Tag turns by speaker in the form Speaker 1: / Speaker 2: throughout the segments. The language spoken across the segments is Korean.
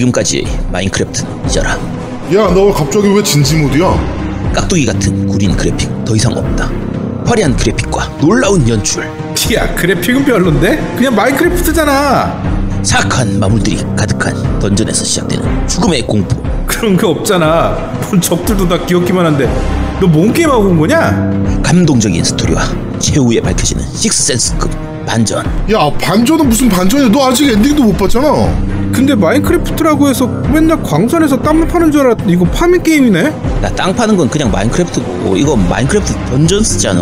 Speaker 1: 지금까지 마인크래프트 잊어라.
Speaker 2: 야, 너 갑자기 왜 진지 모드야?
Speaker 1: 깍두기 같은 구린 그래픽 더 이상 없다. 화려한 그래픽과 놀라운 연출,
Speaker 3: 야 그래픽은 별론데? 그냥 마인크래프트잖아
Speaker 1: 사악한 마물들이 가득한 던전에서 시작되는 죽음의 공포.
Speaker 3: 그런 게 없잖아 본 적들도 다 귀엽기만 한데 너 뭔 게임하고 온 거냐?
Speaker 1: 감동적인 스토리와 최후에 밝혀지는 식스센스급 반전.
Speaker 2: 야, 반전은 무슨 반전이야? 너 아직 엔딩도 못 봤잖아.
Speaker 3: 근데 마인크래프트라고 해서 맨날 광산에서 땅 파는 줄 알았더니 이거 farming 게임이네?
Speaker 1: 야 땅 파는 건 그냥 마인크래프트고 이거 마인크래프트 던전스잖아.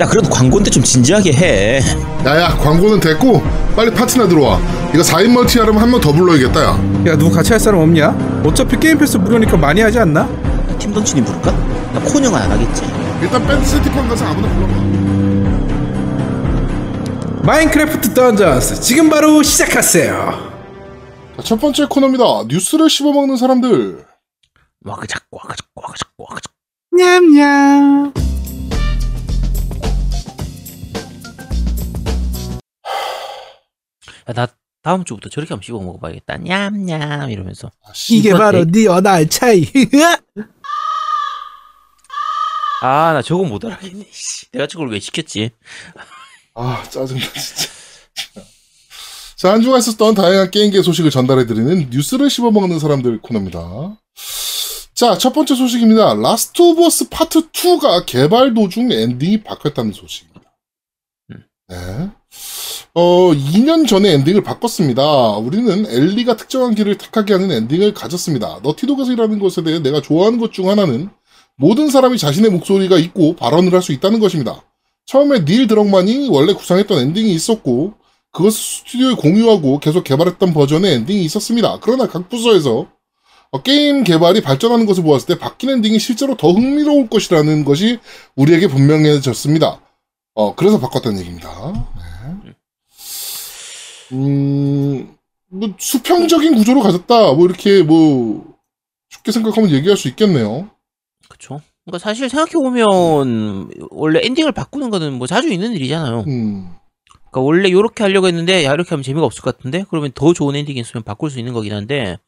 Speaker 1: 야 그래도 광고인데 좀 진지하게 해.
Speaker 2: 야야, 광고는 됐고 빨리 파티나 들어와. 이거 4인 멀티 하려면 한 명 더 불러야겠다, 야.
Speaker 3: 야 누구 같이 할 사람 없냐? 어차피 게임 패스 무료니까 많이 하지 않나?
Speaker 1: 야, 팀 던치님 부를까? 나 코녕은 안 하겠지.
Speaker 2: 일단 밴드 채팅방 가서 아무나 불러봐.
Speaker 3: 마인크래프트 던전스 지금 바로 시작하세요
Speaker 2: 자, 첫 번째 코너입니다. 뉴스를 씹어먹는 사람들.
Speaker 1: 와그작 와그작 와그작 와그작.
Speaker 3: 냠냠
Speaker 1: 야, 나 다음 주부터 저렇게 한번 씹어 먹어봐야겠다. 냠냠 이러면서.
Speaker 2: 아, 씨.
Speaker 3: 이게 바로 네 언어의 차이
Speaker 1: 아 나 저거 못 알아겠네. 씨. 내가 저걸 왜 시켰지?
Speaker 2: 아, 짜증나, 진짜. 자, 한 주간 있었던 다양한 게임계 소식을 전달해드리는 뉴스를 씹어먹는 사람들 코너입니다. 자, 첫 번째 소식입니다. 라스트 오브 어스 파트 2가 개발 도중 엔딩이 바뀌었다는 소식입니다.
Speaker 1: 음.
Speaker 2: 네. 어, 2년 전에 엔딩을 바꿨습니다. 우리는 엘리가 특정한 길을 택하게 하는 엔딩을 가졌습니다. 너티독에서 일하는 것에 대해 내가 좋아하는 것 중 하나는 모든 사람이 자신의 목소리가 있고 발언을 할 수 있다는 것입니다. 처음에 닐 드럭만이 원래 구상했던 엔딩이 있었고 그것을 스튜디오에 공유하고 계속 개발했던 버전의 엔딩이 있었습니다. 그러나 각 부서에서 어, 게임 개발이 발전하는 것을 보았을 때 바뀐 엔딩이 실제로 더 흥미로울 것이라는 것이 우리에게 분명해졌습니다. 어, 그래서 바꿨다는 얘기입니다. 네. 음, 뭐, 수평적인 구조로 가졌다. 뭐, 이렇게 뭐, 쉽게 생각하면 얘기할 수 있겠네요.
Speaker 1: 그쵸? 그러니까 사실 생각해보면 원래 엔딩을 바꾸는 거는 뭐 자주 있는 일이잖아요.
Speaker 2: 음,
Speaker 1: 그러니까 원래 이렇게 하려고 했는데 야 이렇게 하면 재미가 없을 것 같은데 그러면 더 좋은 엔딩이 있으면 바꿀 수 있는 거긴 한데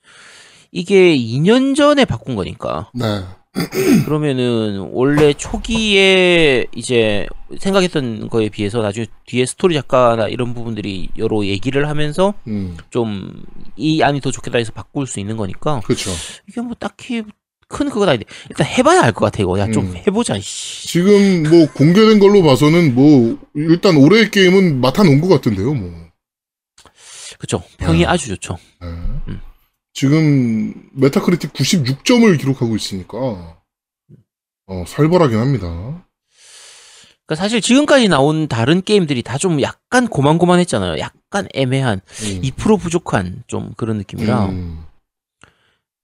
Speaker 1: 이게 2년 전에 바꾼 거니까
Speaker 2: 네.
Speaker 1: 그러면은 원래 초기에 이제 생각했던 거에 비해서 나중에 뒤에 스토리 작가나 이런 부분들이 여러 얘기를 하면서
Speaker 2: 음,
Speaker 1: 좀 이 안이 더 좋겠다 해서 바꿀 수 있는 거니까
Speaker 2: 그렇죠.
Speaker 1: 이게 뭐 딱히 큰 그건 아닌데 일단 해봐야 알 것 같아 이거 야 좀
Speaker 2: 음.
Speaker 1: 해보자 씨.
Speaker 2: 지금 뭐 공개된 걸로 봐서는 뭐 일단 올해의 게임은 맡아놓은 것 같은데요, 뭐.
Speaker 1: 그쵸 평이
Speaker 2: 네.
Speaker 1: 아주 좋죠
Speaker 2: 네.
Speaker 1: 음.
Speaker 2: 지금 메타크리틱 96점을 기록하고 있으니까 어, 살벌하긴 합니다.
Speaker 1: 그러니까 사실 지금까지 나온 다른 게임들이 다 좀 약간 고만고만했잖아요 약간 애매한
Speaker 2: 음.
Speaker 1: 2% 부족한 좀 그런 느낌이라
Speaker 2: 음.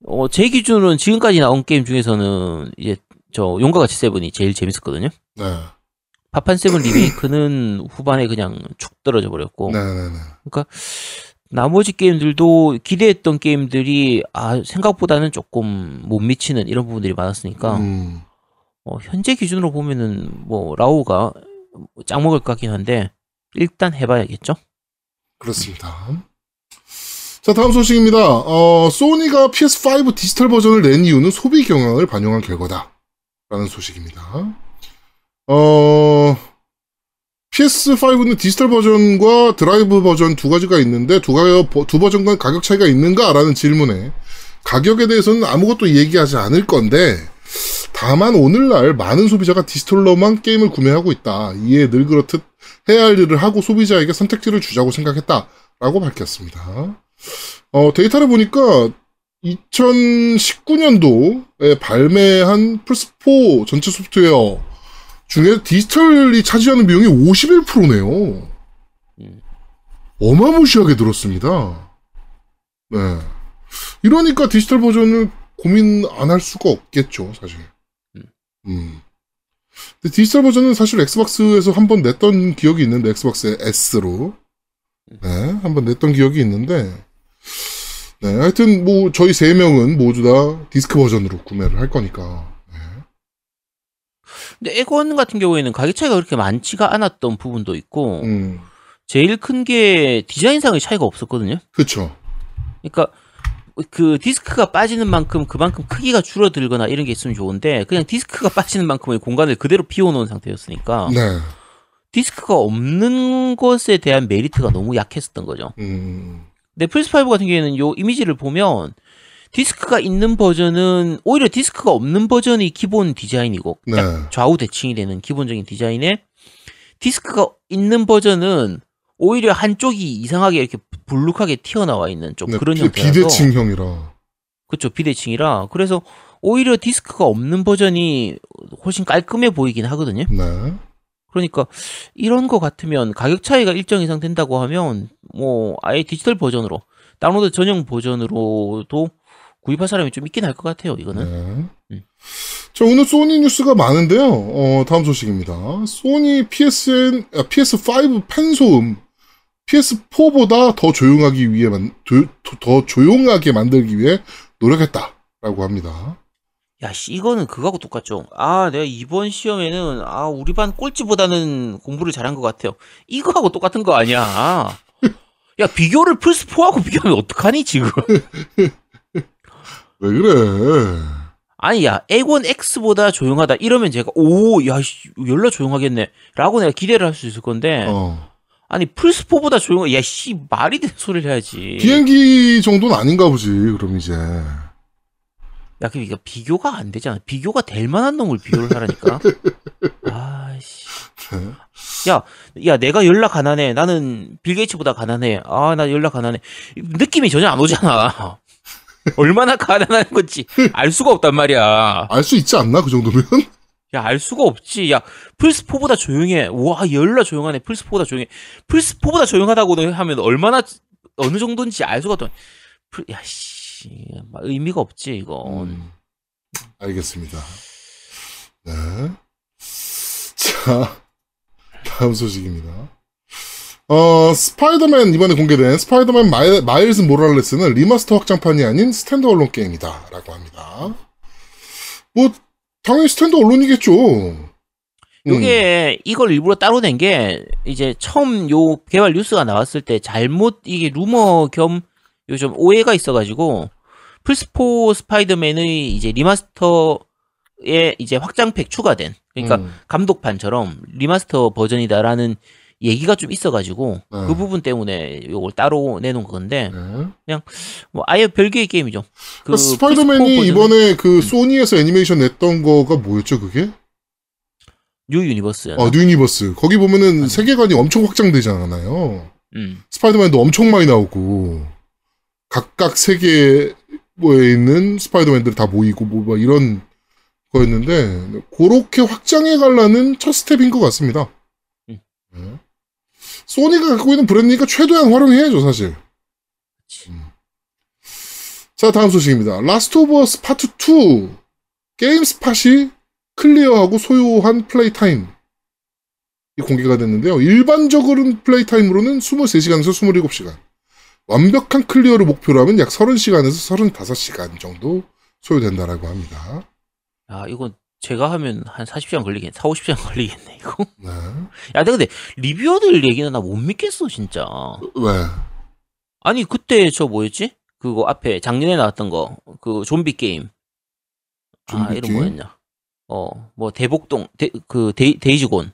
Speaker 1: 어, 제 기준으로는 지금까지 나온 게임 중에서는 이제 저 용과 같이 seven이 제일 재밌었거든요.
Speaker 2: 네.
Speaker 1: 파판 seven 리메이크는 후반에 그냥 축 떨어져 버렸고
Speaker 2: 네 네네.
Speaker 1: 나머지 게임들도 기대했던 게임들이 아 생각보다는 조금 못 미치는 이런 부분들이 많았으니까
Speaker 2: 음.
Speaker 1: 어, 현재 기준으로 보면은 뭐 라오가 짱 먹을 것 같긴 한데 일단 해봐야겠죠.
Speaker 2: 그렇습니다. 자, 다음 소식입니다. 어, 소니가 PS5 디지털 버전을 낸 이유는 소비 경향을 반영한 결과다. 라는 소식입니다. 어, PS5는 디지털 버전과 드라이브 버전 두 가지가 있는데 두, 가, 두 버전 간 가격 차이가 있는가? 라는 질문에 가격에 대해서는 아무것도 얘기하지 않을 건데 다만 오늘날 많은 소비자가 디지털로만 게임을 구매하고 있다. 이에 늘 그렇듯 해야 할 일을 하고 소비자에게 선택지를 주자고 생각했다. 라고 밝혔습니다. 어, 데이터를 보니까 2019년도에 발매한 플스4 전체 소프트웨어 중에 디지털이 차지하는 비용이 51%네요.
Speaker 1: 음.
Speaker 2: 어마무시하게 들었습니다. 네. 이러니까 디지털 버전을 고민 안 할 수가 없겠죠, 사실.
Speaker 1: 음.
Speaker 2: 음. 근데 디지털 버전은 사실 엑스박스에서 한 번 냈던 기억이 있는데, 엑스박스 S로. 네, 한 번 냈던 기억이 있는데, 네, 하여튼 뭐 저희 세 명은 모두 다 디스크 버전으로 구매를 할 거니까. 네.
Speaker 1: 근데 엑원 같은 경우에는 가격 차이가 그렇게 많지가 않았던 부분도 있고
Speaker 2: 음,
Speaker 1: 제일 큰 게 디자인상의 차이가 없었거든요.
Speaker 2: 그쵸.
Speaker 1: 그러니까 그 디스크가 빠지는 만큼 그만큼 크기가 줄어들거나 이런 게 있으면 좋은데 그냥 디스크가 빠지는 만큼의 공간을 그대로 비워놓은 상태였으니까
Speaker 2: 네.
Speaker 1: 디스크가 없는 것에 대한 메리트가 너무 약했었던 거죠.
Speaker 2: 음.
Speaker 1: 근데 플스5 같은 경우에는 요 이미지를 보면 디스크가 있는 버전은 오히려 디스크가 없는 버전이 기본 디자인이고
Speaker 2: 네.
Speaker 1: 딱 좌우 대칭이 되는 기본적인 디자인에 디스크가 있는 버전은 오히려 한쪽이 이상하게 이렇게 불룩하게 튀어나와 있는 좀
Speaker 2: 네,
Speaker 1: 그런
Speaker 2: 비-
Speaker 1: 형태라서
Speaker 2: 비대칭형이라.
Speaker 1: 그렇죠 비대칭이라 그래서 오히려 디스크가 없는 버전이 훨씬 깔끔해 보이긴 하거든요.
Speaker 2: 네.
Speaker 1: 그러니까 이런 거 같으면 가격 차이가 일정 이상 된다고 하면 뭐 아예 디지털 버전으로 다운로드 전용 버전으로도 구입할 사람이 좀 있긴 할 것 같아요. 이거는
Speaker 2: 네.
Speaker 1: 음.
Speaker 2: 자, 오늘 소니 뉴스가 많은데요. 어, 다음 소식입니다. 소니 PSN, 아, PS5 팬소음, PS4보다 더 조용하기 위해, 만, 도- 더 조용하게 만들기 위해 노력했다 라고 합니다.
Speaker 1: 야, 씨, 이거는 그거하고 똑같죠. 아, 내가 이번 시험에는, 아, 우리 반 꼴찌보다는 공부를 잘한 것 같아요. 이거하고 똑같은 거 아니야. 야, 비교를 플스4하고 비교하면 어떡하니, 지금?
Speaker 2: 왜 그래?
Speaker 1: 아니, 야, 에곤 X보다 조용하다. 이러면 제가, 오, 야, 씨, 열나 조용하겠네. 라고 내가 기대를 할 수 있을 건데,
Speaker 2: 어.
Speaker 1: 아니, 플스4보다 조용하, 야, 씨, 말이 되는 소리를 해야지.
Speaker 2: 비행기 정도는 아닌가 보지, 그럼 이제.
Speaker 1: 야, 이거 비교가 안 되잖아. 비교가 될 만한 놈을 비교를 하라니까. 아씨.
Speaker 2: 네.
Speaker 1: 야, 야, 내가 연락 가난해. 나는 빌 게이츠보다 가난해. 아, 나 연락 가난해. 느낌이 전혀 안 오잖아. 얼마나 가난한 건지 알 수가 없단 말이야.
Speaker 2: 알 수 있지 않나, 그 정도면?
Speaker 1: 야, 알 수가 없지. 야, 플스4보다 조용해. 와, 열나 조용하네. 플스4보다 조용해. 플스4보다 조용하다고 하면 얼마나, 어느 정도인지 알 수가 없다. 플- 야, 씨. 막 의미가 없지, 이건.
Speaker 2: 음, 알겠습니다. 네. 자, 다음 소식입니다. 어, 스파이더맨, 이번에 공개된 스파이더맨 마일, 마일스 모랄레스는 remaster 확장판이 아닌 standalone 게임이다. 라고 합니다. 뭐, 당연히 standalone이겠죠. 음,
Speaker 1: 요게 이걸 일부러 따로 낸 게 이제 처음 요 개발 뉴스가 나왔을 때 잘못 이게 루머 겸 요즘 오해가 있어가지고 플스4 스파이더맨의 이제 remaster 에 이제 확장팩 추가된 그러니까
Speaker 2: 음,
Speaker 1: 감독판처럼 remaster 버전이다라는 얘기가 좀 있어가지고
Speaker 2: 네.
Speaker 1: 그 부분 때문에 요걸 따로 내놓은 건데
Speaker 2: 네.
Speaker 1: 뭐 아예 별개의 게임이죠. 그
Speaker 2: 그러니까 스파이더맨이
Speaker 1: 플스4 버전은
Speaker 2: 이번에 그 소니에서 애니메이션 냈던 거가 뭐였죠, 그게?
Speaker 1: 뉴 유니버스였나?
Speaker 2: 어, 뉴니버스. 거기 보면은 세계관이 엄청 확장되잖아요.
Speaker 1: 음.
Speaker 2: 스파이더맨도 엄청 많이 나오고 각각 세계에 있는 스파이더맨들 다 모이고 뭐, 뭐 이런 거였는데 그렇게 확장해 가려는 첫 스텝인 것 같습니다.
Speaker 1: 음.
Speaker 2: 네. 소니가 갖고 있는 브랜드니까 최대한 활용해야죠 사실. 음. 자 다음 소식입니다. 라스트 오브 어스 파트 2 게임스팟이 클리어하고 소요한 play time이 공개가 됐는데요. 일반적으로는 play time으로는 23시간에서 27시간. 완벽한 클리어를 목표로 하면 약 30시간에서 35시간 정도 소요된다라고 합니다.
Speaker 1: 아, 이건 제가 하면 한 40시간 걸리겠네. 4, 50시간 걸리겠네, 이거.
Speaker 2: 네.
Speaker 1: 야, 근데 reviewer들 얘기는 나 못 믿겠어, 진짜.
Speaker 2: 왜?
Speaker 1: 아니, 그때 저 뭐였지? 그거 앞에 작년에 나왔던 거. 그 좀비 게임. 아,
Speaker 2: 좀비
Speaker 1: 이름
Speaker 2: 게임?
Speaker 1: 뭐였냐? 어, 뭐 대복동, 데, 그 데이, 데이즈곤.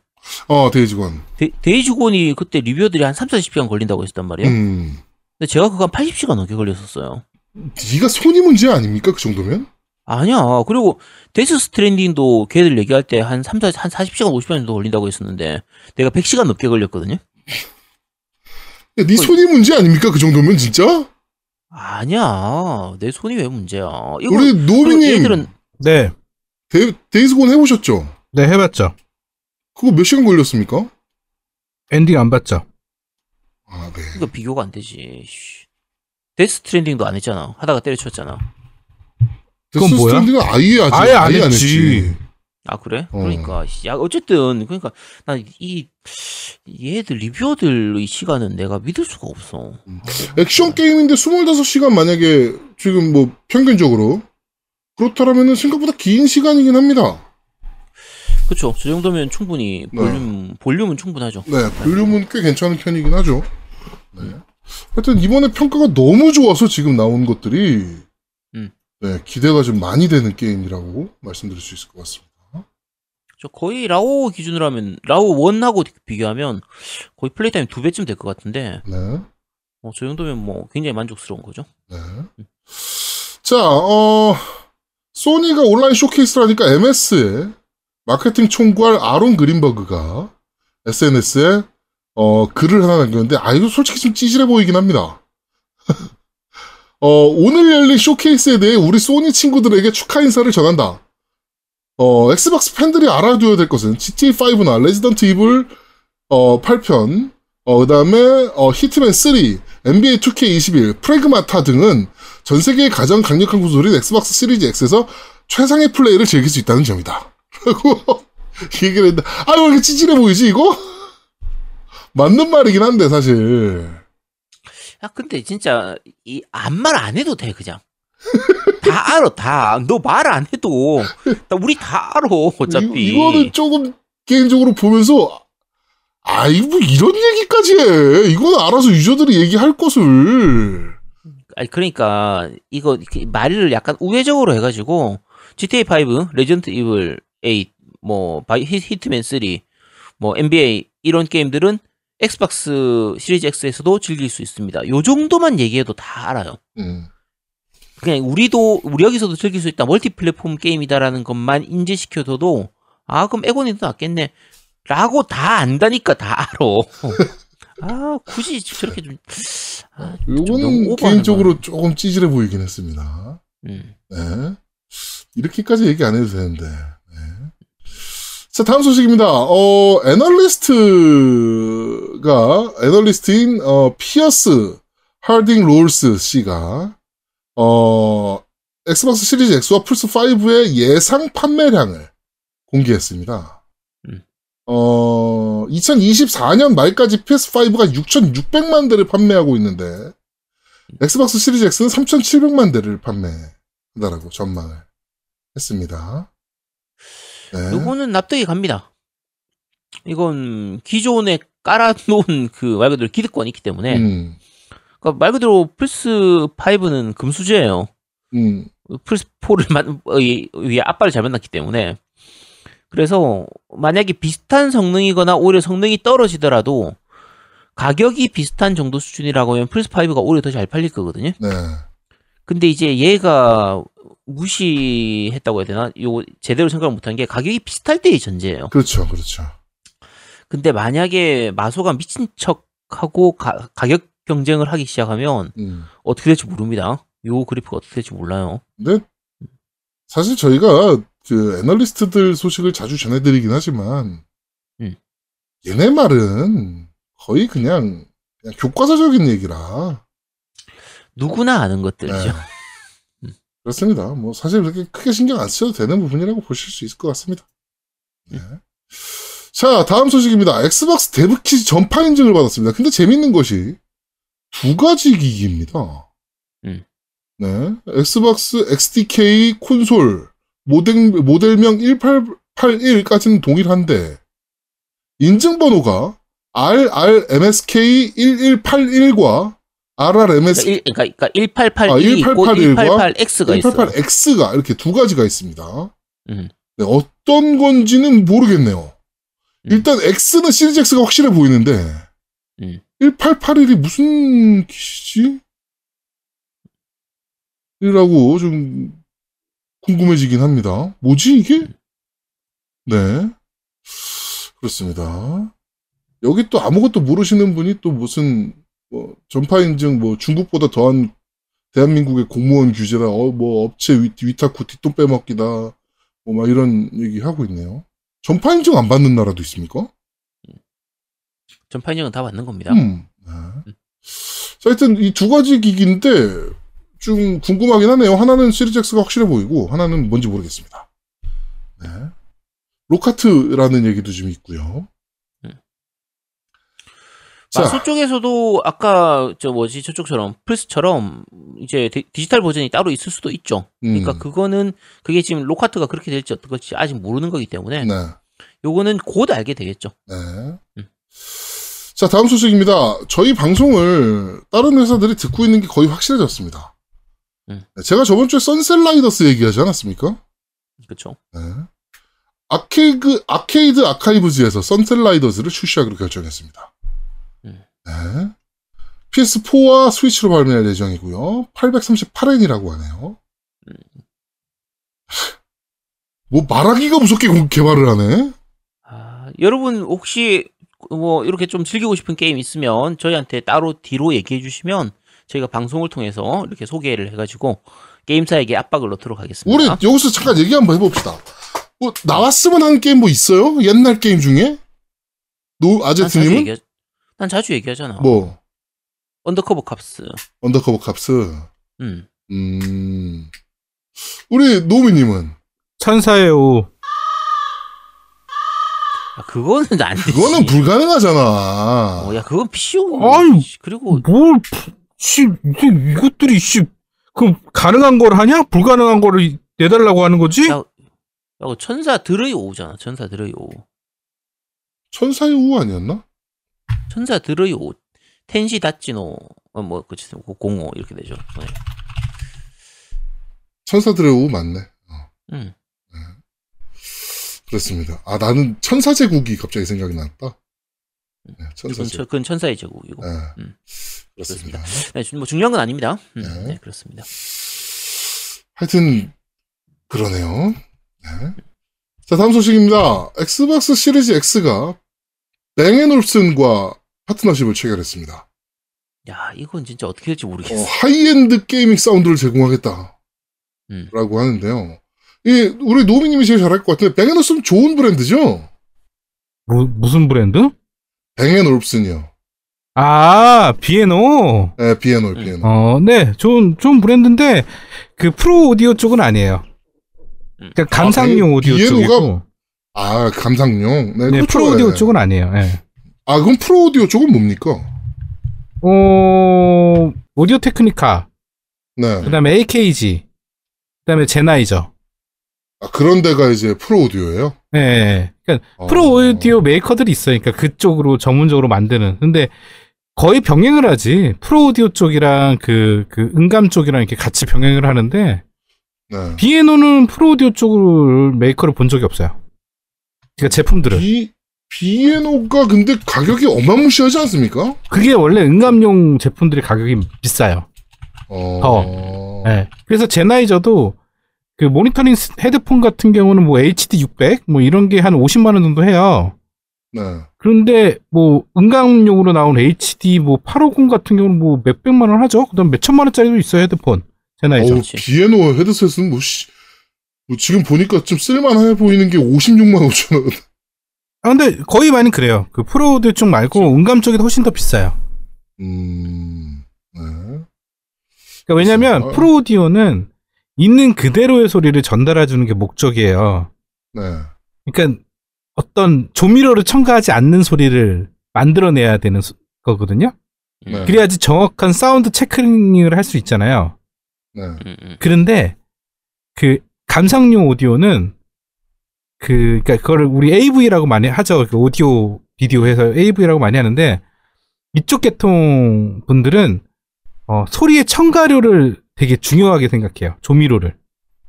Speaker 2: 어, 데이즈곤.
Speaker 1: 데, 데이즈곤이 그때 reviewer들이 한 3, 40시간 걸린다고 했었단 말이에요.
Speaker 2: 음.
Speaker 1: 근데 제가 그거 한 80시간 넘게 걸렸었어요.
Speaker 2: 네가 손이 문제 아닙니까? 그 정도면?
Speaker 1: 아니야. 그리고 데스 스트랜딩도 걔들 얘기할 때 한 3, 4, 한 40시간, 50시간 정도 걸린다고 했었는데 내가 100시간 넘게 걸렸거든요.
Speaker 2: 야, 네 손이 문제 아닙니까? 그 정도면 진짜?
Speaker 1: 아니야. 내 손이 왜 문제야. 이거
Speaker 2: 우리 노비님
Speaker 1: 얘들은
Speaker 3: 네,
Speaker 2: 데, 데이즈곤 해보셨죠?
Speaker 3: 네 해봤죠.
Speaker 2: 그거 몇 시간 걸렸습니까?
Speaker 3: 엔딩 안 봤죠.
Speaker 2: 아, 네.
Speaker 1: 이거 비교가 안 되지. 씨. 데스 스트랜딩도 안 했잖아. 하다가 때려쳤잖아.
Speaker 3: 그건 뭐야?
Speaker 2: 스트랜딩은 아예 아직
Speaker 3: 아예 안
Speaker 2: 아예 안
Speaker 3: 했지.
Speaker 2: 했지.
Speaker 1: 아 그래?
Speaker 2: 어.
Speaker 1: 그러니까 씨, 야 어쨌든 그러니까 난 이 얘들 reviewer들의 시간은 내가 믿을 수가 없어.
Speaker 2: 액션 게임인데 25시간 만약에 지금 뭐 평균적으로 그렇다라면은 생각보다 긴 시간이긴 합니다.
Speaker 1: 그렇죠. 저 정도면 충분히
Speaker 2: 네.
Speaker 1: 볼륨 볼륨은 충분하죠.
Speaker 2: 네, 볼륨은 꽤 괜찮은 편이긴 하죠. 네. 하여튼 이번에 평가가 너무 좋아서 지금 나온 것들이
Speaker 1: 음.
Speaker 2: 네, 기대가 좀 많이 되는 게임이라고 말씀드릴 수 있을 것 같습니다.
Speaker 1: 저 거의 라오 기준으로 하면 라오 1하고 비교하면 거의 play time 두 배쯤 될 것 같은데
Speaker 2: 네.
Speaker 1: 어, 저 정도면 뭐 굉장히 만족스러운 거죠.
Speaker 2: 네. 자, 어, 소니가 온라인 쇼케이스라니까 MS의 마케팅 총괄 아론 그린버그가 SNS에 어, 글을 하나 남겼는데, 아, 이거 솔직히 좀 찌질해 보이긴 합니다. 어, 오늘 열린 쇼케이스에 대해 우리 소니 친구들에게 축하 인사를 전한다. 어, 엑스박스 팬들이 알아둬야 될 것은 GTA5나 레지던트 이블 어, 8편, 어, 그 다음에, 어, 히트맨 3, NBA 2K21, 프레그마타 등은 전 세계의 가장 강력한 구소린 엑스박스 시리즈 X에서 최상의 플레이를 즐길 수 있다는 점이다. 라고 얘기를 했는데, 아, 왜 이렇게 찌질해 보이지, 이거? 맞는 말이긴 한데, 사실.
Speaker 1: 야 근데 진짜 이 아무 말 안 해도 돼 그냥. 다 알아 다. 너 말 안 해도 나 우리 다 알아 어차피.
Speaker 2: 이, 이거는 조금 개인적으로 보면서, 아, 이거 뭐 이런 얘기까지 해. 이건 알아서 유저들이 얘기할 것을.
Speaker 1: 아니 그러니까 이거 말을 약간 우회적으로 해가지고 GTA 5, 레지던트 이블 8, 뭐 바이 히- 히트맨 3, 뭐 NBA 이런 게임들은 엑스박스 시리즈 X에서도 즐길 수 있습니다. 요 정도만 얘기해도 다 알아요.
Speaker 2: 음.
Speaker 1: 그냥 우리도 우리 여기서도 즐길 수 있다 멀티 플랫폼 게임이다라는 것만 인지시켜줘도 아 그럼 에고니도 낫겠네 라고 다 안다니까 다 알아 아 굳이 저렇게 좀, 아,
Speaker 2: 요거는 개인적으로 조금 찌질해 보이긴 했습니다.
Speaker 1: 음.
Speaker 2: 네. 이렇게까지 얘기 안 해도 되는데. 네. 자, 다음 소식입니다. 어, 애널리스트 가, 애널리스트인, 어, 피어스 하딩 롤스 씨가, 어, 엑스박스 시리즈 X와 플스 5의 예상 판매량을 공개했습니다.
Speaker 1: 음.
Speaker 2: 어, 2024년 말까지 PS5가 6,600만 대를 판매하고 있는데, 엑스박스 시리즈 X는 3,700만 대를 판매한다라고 전망을 했습니다. 네.
Speaker 1: 요거는 납득이 갑니다 이건 기존에 깔아놓은 그 말 그대로 기득권이 있기 때문에
Speaker 2: 음,
Speaker 1: 그러니까 말 그대로 플스 5는 금수저예요
Speaker 2: 음,
Speaker 1: 플스 4를 만, 어, 이- 위에 앞발을 잘 만났기 때문에. 그래서 만약에 비슷한 성능이거나 오히려 성능이 떨어지더라도 가격이 비슷한 정도 수준이라고 하면 플스 5가 오히려 더 잘 팔릴 거거든요.
Speaker 2: 네.
Speaker 1: 근데 이제 얘가 무시했다고 해야 되나? 요 제대로 생각을 못한 게 가격이 비슷할 때의 전제예요.
Speaker 2: 그렇죠, 그렇죠.
Speaker 1: 근데 만약에 마소가 미친 척하고 가, 가격 경쟁을 하기 시작하면
Speaker 2: 음.
Speaker 1: 어떻게 될지 모릅니다. 요 그래프가 어떻게 될지 몰라요.
Speaker 2: 근데 사실 저희가 그 애널리스트들 소식을 자주 전해드리긴 하지만
Speaker 1: 음.
Speaker 2: 얘네 말은 거의 그냥, 그냥 교과서적인 얘기라.
Speaker 1: 누구나 아는 것들이죠.
Speaker 2: 네. 그렇습니다. 뭐 사실 그렇게 크게 신경 안 쓰셔도 되는 부분이라고 보실 수 있을 것 같습니다. 네. 자, 다음 소식입니다. 엑스박스 dev kit이 전파 인증을 받았습니다. 근데 재밌는 것이 두 가지 기기입니다.
Speaker 1: 음.
Speaker 2: 네. 엑스박스 XDK 콘솔 모델, 모델명 1881까지는 동일한데 인증번호가 RRMSK1181과 RRMS
Speaker 1: 그러니까, 일, 그러니까 1881이
Speaker 2: 아,
Speaker 1: 있고
Speaker 2: 1881과
Speaker 1: 188X가 있어.
Speaker 2: 188X가 이렇게 두 가지가 있습니다.
Speaker 1: 음.
Speaker 2: 네, 어떤 건지는 모르겠네요.
Speaker 1: 음.
Speaker 2: 일단 X는 시리즈 X가 확실해 보이는데
Speaker 1: 음.
Speaker 2: 1881이 무슨 기시지? 이라고 좀 궁금해지긴 합니다. 뭐지 이게? 네. 그렇습니다. 여기 또 아무것도 모르시는 분이 또 무슨 뭐 전파 인증 뭐 중국보다 더한 대한민국의 공무원 규제라 어, 뭐 업체 위, 위탁구 뒷돈 빼먹기다 뭐 막 이런 얘기 하고 있네요. 전파 인증 안 받는 나라도 있습니까?
Speaker 1: 전파 인증은 다 받는 겁니다.
Speaker 2: 음. 네. 자, 하여튼 이 두 가지 기기인데 좀 궁금하긴 하네요. 하나는 시리즈 X가 확실해 보이고 하나는 뭔지 모르겠습니다. 네. 로카트라는 얘기도 좀 있고요.
Speaker 1: 마소 쪽에서도 아까 저 뭐지 저쪽처럼 플스처럼 이제 디, 디지털 버전이 따로 있을 수도 있죠. 그러니까
Speaker 2: 음.
Speaker 1: 그거는 그게 지금 록하트가 그렇게 될지 어떨지 아직 모르는 거기 때문에
Speaker 2: 네.
Speaker 1: 요거는 곧 알게 되겠죠.
Speaker 2: 네.
Speaker 1: 음.
Speaker 2: 자, 다음 소식입니다. 저희 방송을 다른 회사들이 듣고 있는 게 거의 확실해졌습니다.
Speaker 1: 음.
Speaker 2: 네, 제가 저번 주에 선셋라이더스 얘기하지 않았습니까?
Speaker 1: 그쵸.
Speaker 2: 네. 아케이드, 아케이드 아카이브즈에서 선셋라이더즈를 출시하기로 결정했습니다.
Speaker 1: 음.
Speaker 2: 네. PS4와 스위치로 발매할 예정이고요. 838엔이라고 하네요.
Speaker 1: 음.
Speaker 2: 뭐 말하기가 무섭게 공- 개발을 하네.
Speaker 1: 아, 여러분 혹시 뭐 이렇게 좀 즐기고 싶은 게임 있으면 저희한테 따로 뒤로 얘기해 주시면 저희가 방송을 통해서 이렇게 소개를 해가지고 게임사에게 압박을 넣도록 하겠습니다.
Speaker 2: 우리 여기서 잠깐 얘기 한번 해봅시다. 뭐 나왔으면 하는 게임 뭐 있어요? 옛날 게임 중에? 노 아제트님은.
Speaker 1: 난 자주 얘기하잖아.
Speaker 2: 뭐
Speaker 1: 언더커버 캅스.
Speaker 2: 언더커버 캅스.
Speaker 1: 음.
Speaker 2: 음 우리 노미님은
Speaker 3: 천사의 오.
Speaker 1: 야, 그거는 안 되지.
Speaker 2: 그거는 불가능하잖아.
Speaker 1: 어, 야, 그건 PC용.
Speaker 3: 아유,
Speaker 1: 그리고
Speaker 3: 뭘, 씨, 이것들이, 씨, 그, 가능한 걸 하냐? 불가능한 거를 내달라고 하는 거지?
Speaker 1: 야, 야, 천사 드러이 오잖아. 천사 드러이 오.
Speaker 2: 천사의 우 아니었나?
Speaker 1: 천사 드러이 오. 텐시 다찌노. 어, 뭐, 그치, 공오 이렇게 되죠. 네.
Speaker 2: 천사들의 우 맞네.
Speaker 1: 음.
Speaker 2: 그렇습니다. 아 나는 천사 제국이 갑자기 생각이 났다. 네,
Speaker 1: 그건,
Speaker 2: 천사제.
Speaker 1: 천- 그건 천사의 제국이고.
Speaker 2: 네,
Speaker 1: 음.
Speaker 2: 그렇습니다.
Speaker 1: 네, 주- 뭐 중요한 건 아닙니다. 음,
Speaker 2: 네.
Speaker 1: 네. 그렇습니다.
Speaker 2: 하여튼 그러네요. 네. 자 다음 소식입니다. 엑스박스 시리즈 X가 뱅앤올슨과 파트너십을 체결했습니다.
Speaker 1: 야, 이건 진짜 어떻게 될지
Speaker 2: 어,
Speaker 1: 모르겠어.
Speaker 2: high-end gaming 사운드를 제공하겠다라고
Speaker 1: 음.
Speaker 2: 하는데요. 이 우리 노미님이 제일 잘할 것 같은데 뱅앤올슨 좋은 브랜드죠?
Speaker 3: 뭐, 무슨 브랜드?
Speaker 2: 뱅앤올슨이요.
Speaker 3: 아, B&O.
Speaker 2: 네, 비앤올
Speaker 1: 음.
Speaker 2: 비앤올.
Speaker 3: 어, 네, 좋은, 좋은 브랜드인데, 그 프로 오디오 쪽은 아니에요.
Speaker 1: 음.
Speaker 3: 그러니까 감상용
Speaker 2: 아,
Speaker 3: 오디오
Speaker 2: B&O가
Speaker 3: 쪽이고.
Speaker 2: 아 감상용. 네,
Speaker 3: 네,
Speaker 2: 그렇죠.
Speaker 3: 프로 오디오
Speaker 2: 네.
Speaker 3: 쪽은 아니에요. 예.
Speaker 2: 아 그럼 프로 오디오 쪽은 뭡니까?
Speaker 3: 어, 오디오 테크니카,
Speaker 2: 네.
Speaker 3: 그 다음에 AKG, 그 다음에 젠하이저.
Speaker 2: 아, 그런 데가 이제 프로 오디오예요.
Speaker 3: 예, 예. 그러니까
Speaker 2: 어.
Speaker 3: 프로 오디오 메이커들이 있어요. 그러니까 그쪽으로 전문적으로 만드는. 근데 거의 병행을 하지. 프로 오디오 쪽이랑 그, 그 음감 쪽이랑 이렇게 같이 병행을 하는데,
Speaker 2: 네.
Speaker 3: B&O는 프로 오디오 쪽으로 메이커를 본 적이 없어요. 그러니까 제품들을.
Speaker 2: B B&O가 근데 가격이 어마무시하지 않습니까?
Speaker 3: 그게 원래 음감용 제품들이 가격이 비싸요.
Speaker 2: 어.
Speaker 3: 예. 그래서 젠하이저도 그 모니터링 스- 헤드폰 같은 경우는 뭐 HD 600 뭐 이런 게 한 50만 원 정도 해요.
Speaker 2: 네.
Speaker 3: 그런데 뭐 음감용으로 나온 HD 뭐 850 같은 경우는 뭐 몇백만 원 하죠. 그다음 몇천만 원짜리도 있어요 헤드폰. 젠하이저.
Speaker 2: 어우, B&O 헤드셋은 뭐, 씨, 뭐 지금 보니까 좀 쓸만해 보이는 게 56만 5천 원.
Speaker 3: 아 근데 거의 많이 그래요. 그 프로 오디오 쪽 말고 음감 쪽이 훨씬 더 비싸요.
Speaker 2: 음. 네.
Speaker 3: 그러니까 왜냐면
Speaker 2: 비싸요.
Speaker 3: 프로 오디오는 있는 그대로의 소리를 전달해 주는 게 목적이에요.
Speaker 2: 네.
Speaker 3: 그러니까 어떤 조미료를 첨가하지 않는 소리를 만들어내야 되는 소- 거거든요.
Speaker 2: 네.
Speaker 3: 그래야지 정확한 사운드 체크링을 할 수 있잖아요.
Speaker 2: 네.
Speaker 1: 음, 음.
Speaker 3: 그런데 그 감상용 오디오는 그 그러니까 그거를 우리 AV라고 많이 하죠. 그 오디오 비디오 해서 AV라고 많이 하는데 이쪽 계통 분들은 어, 소리의 첨가료를 되게 중요하게 생각해요. 조미료를.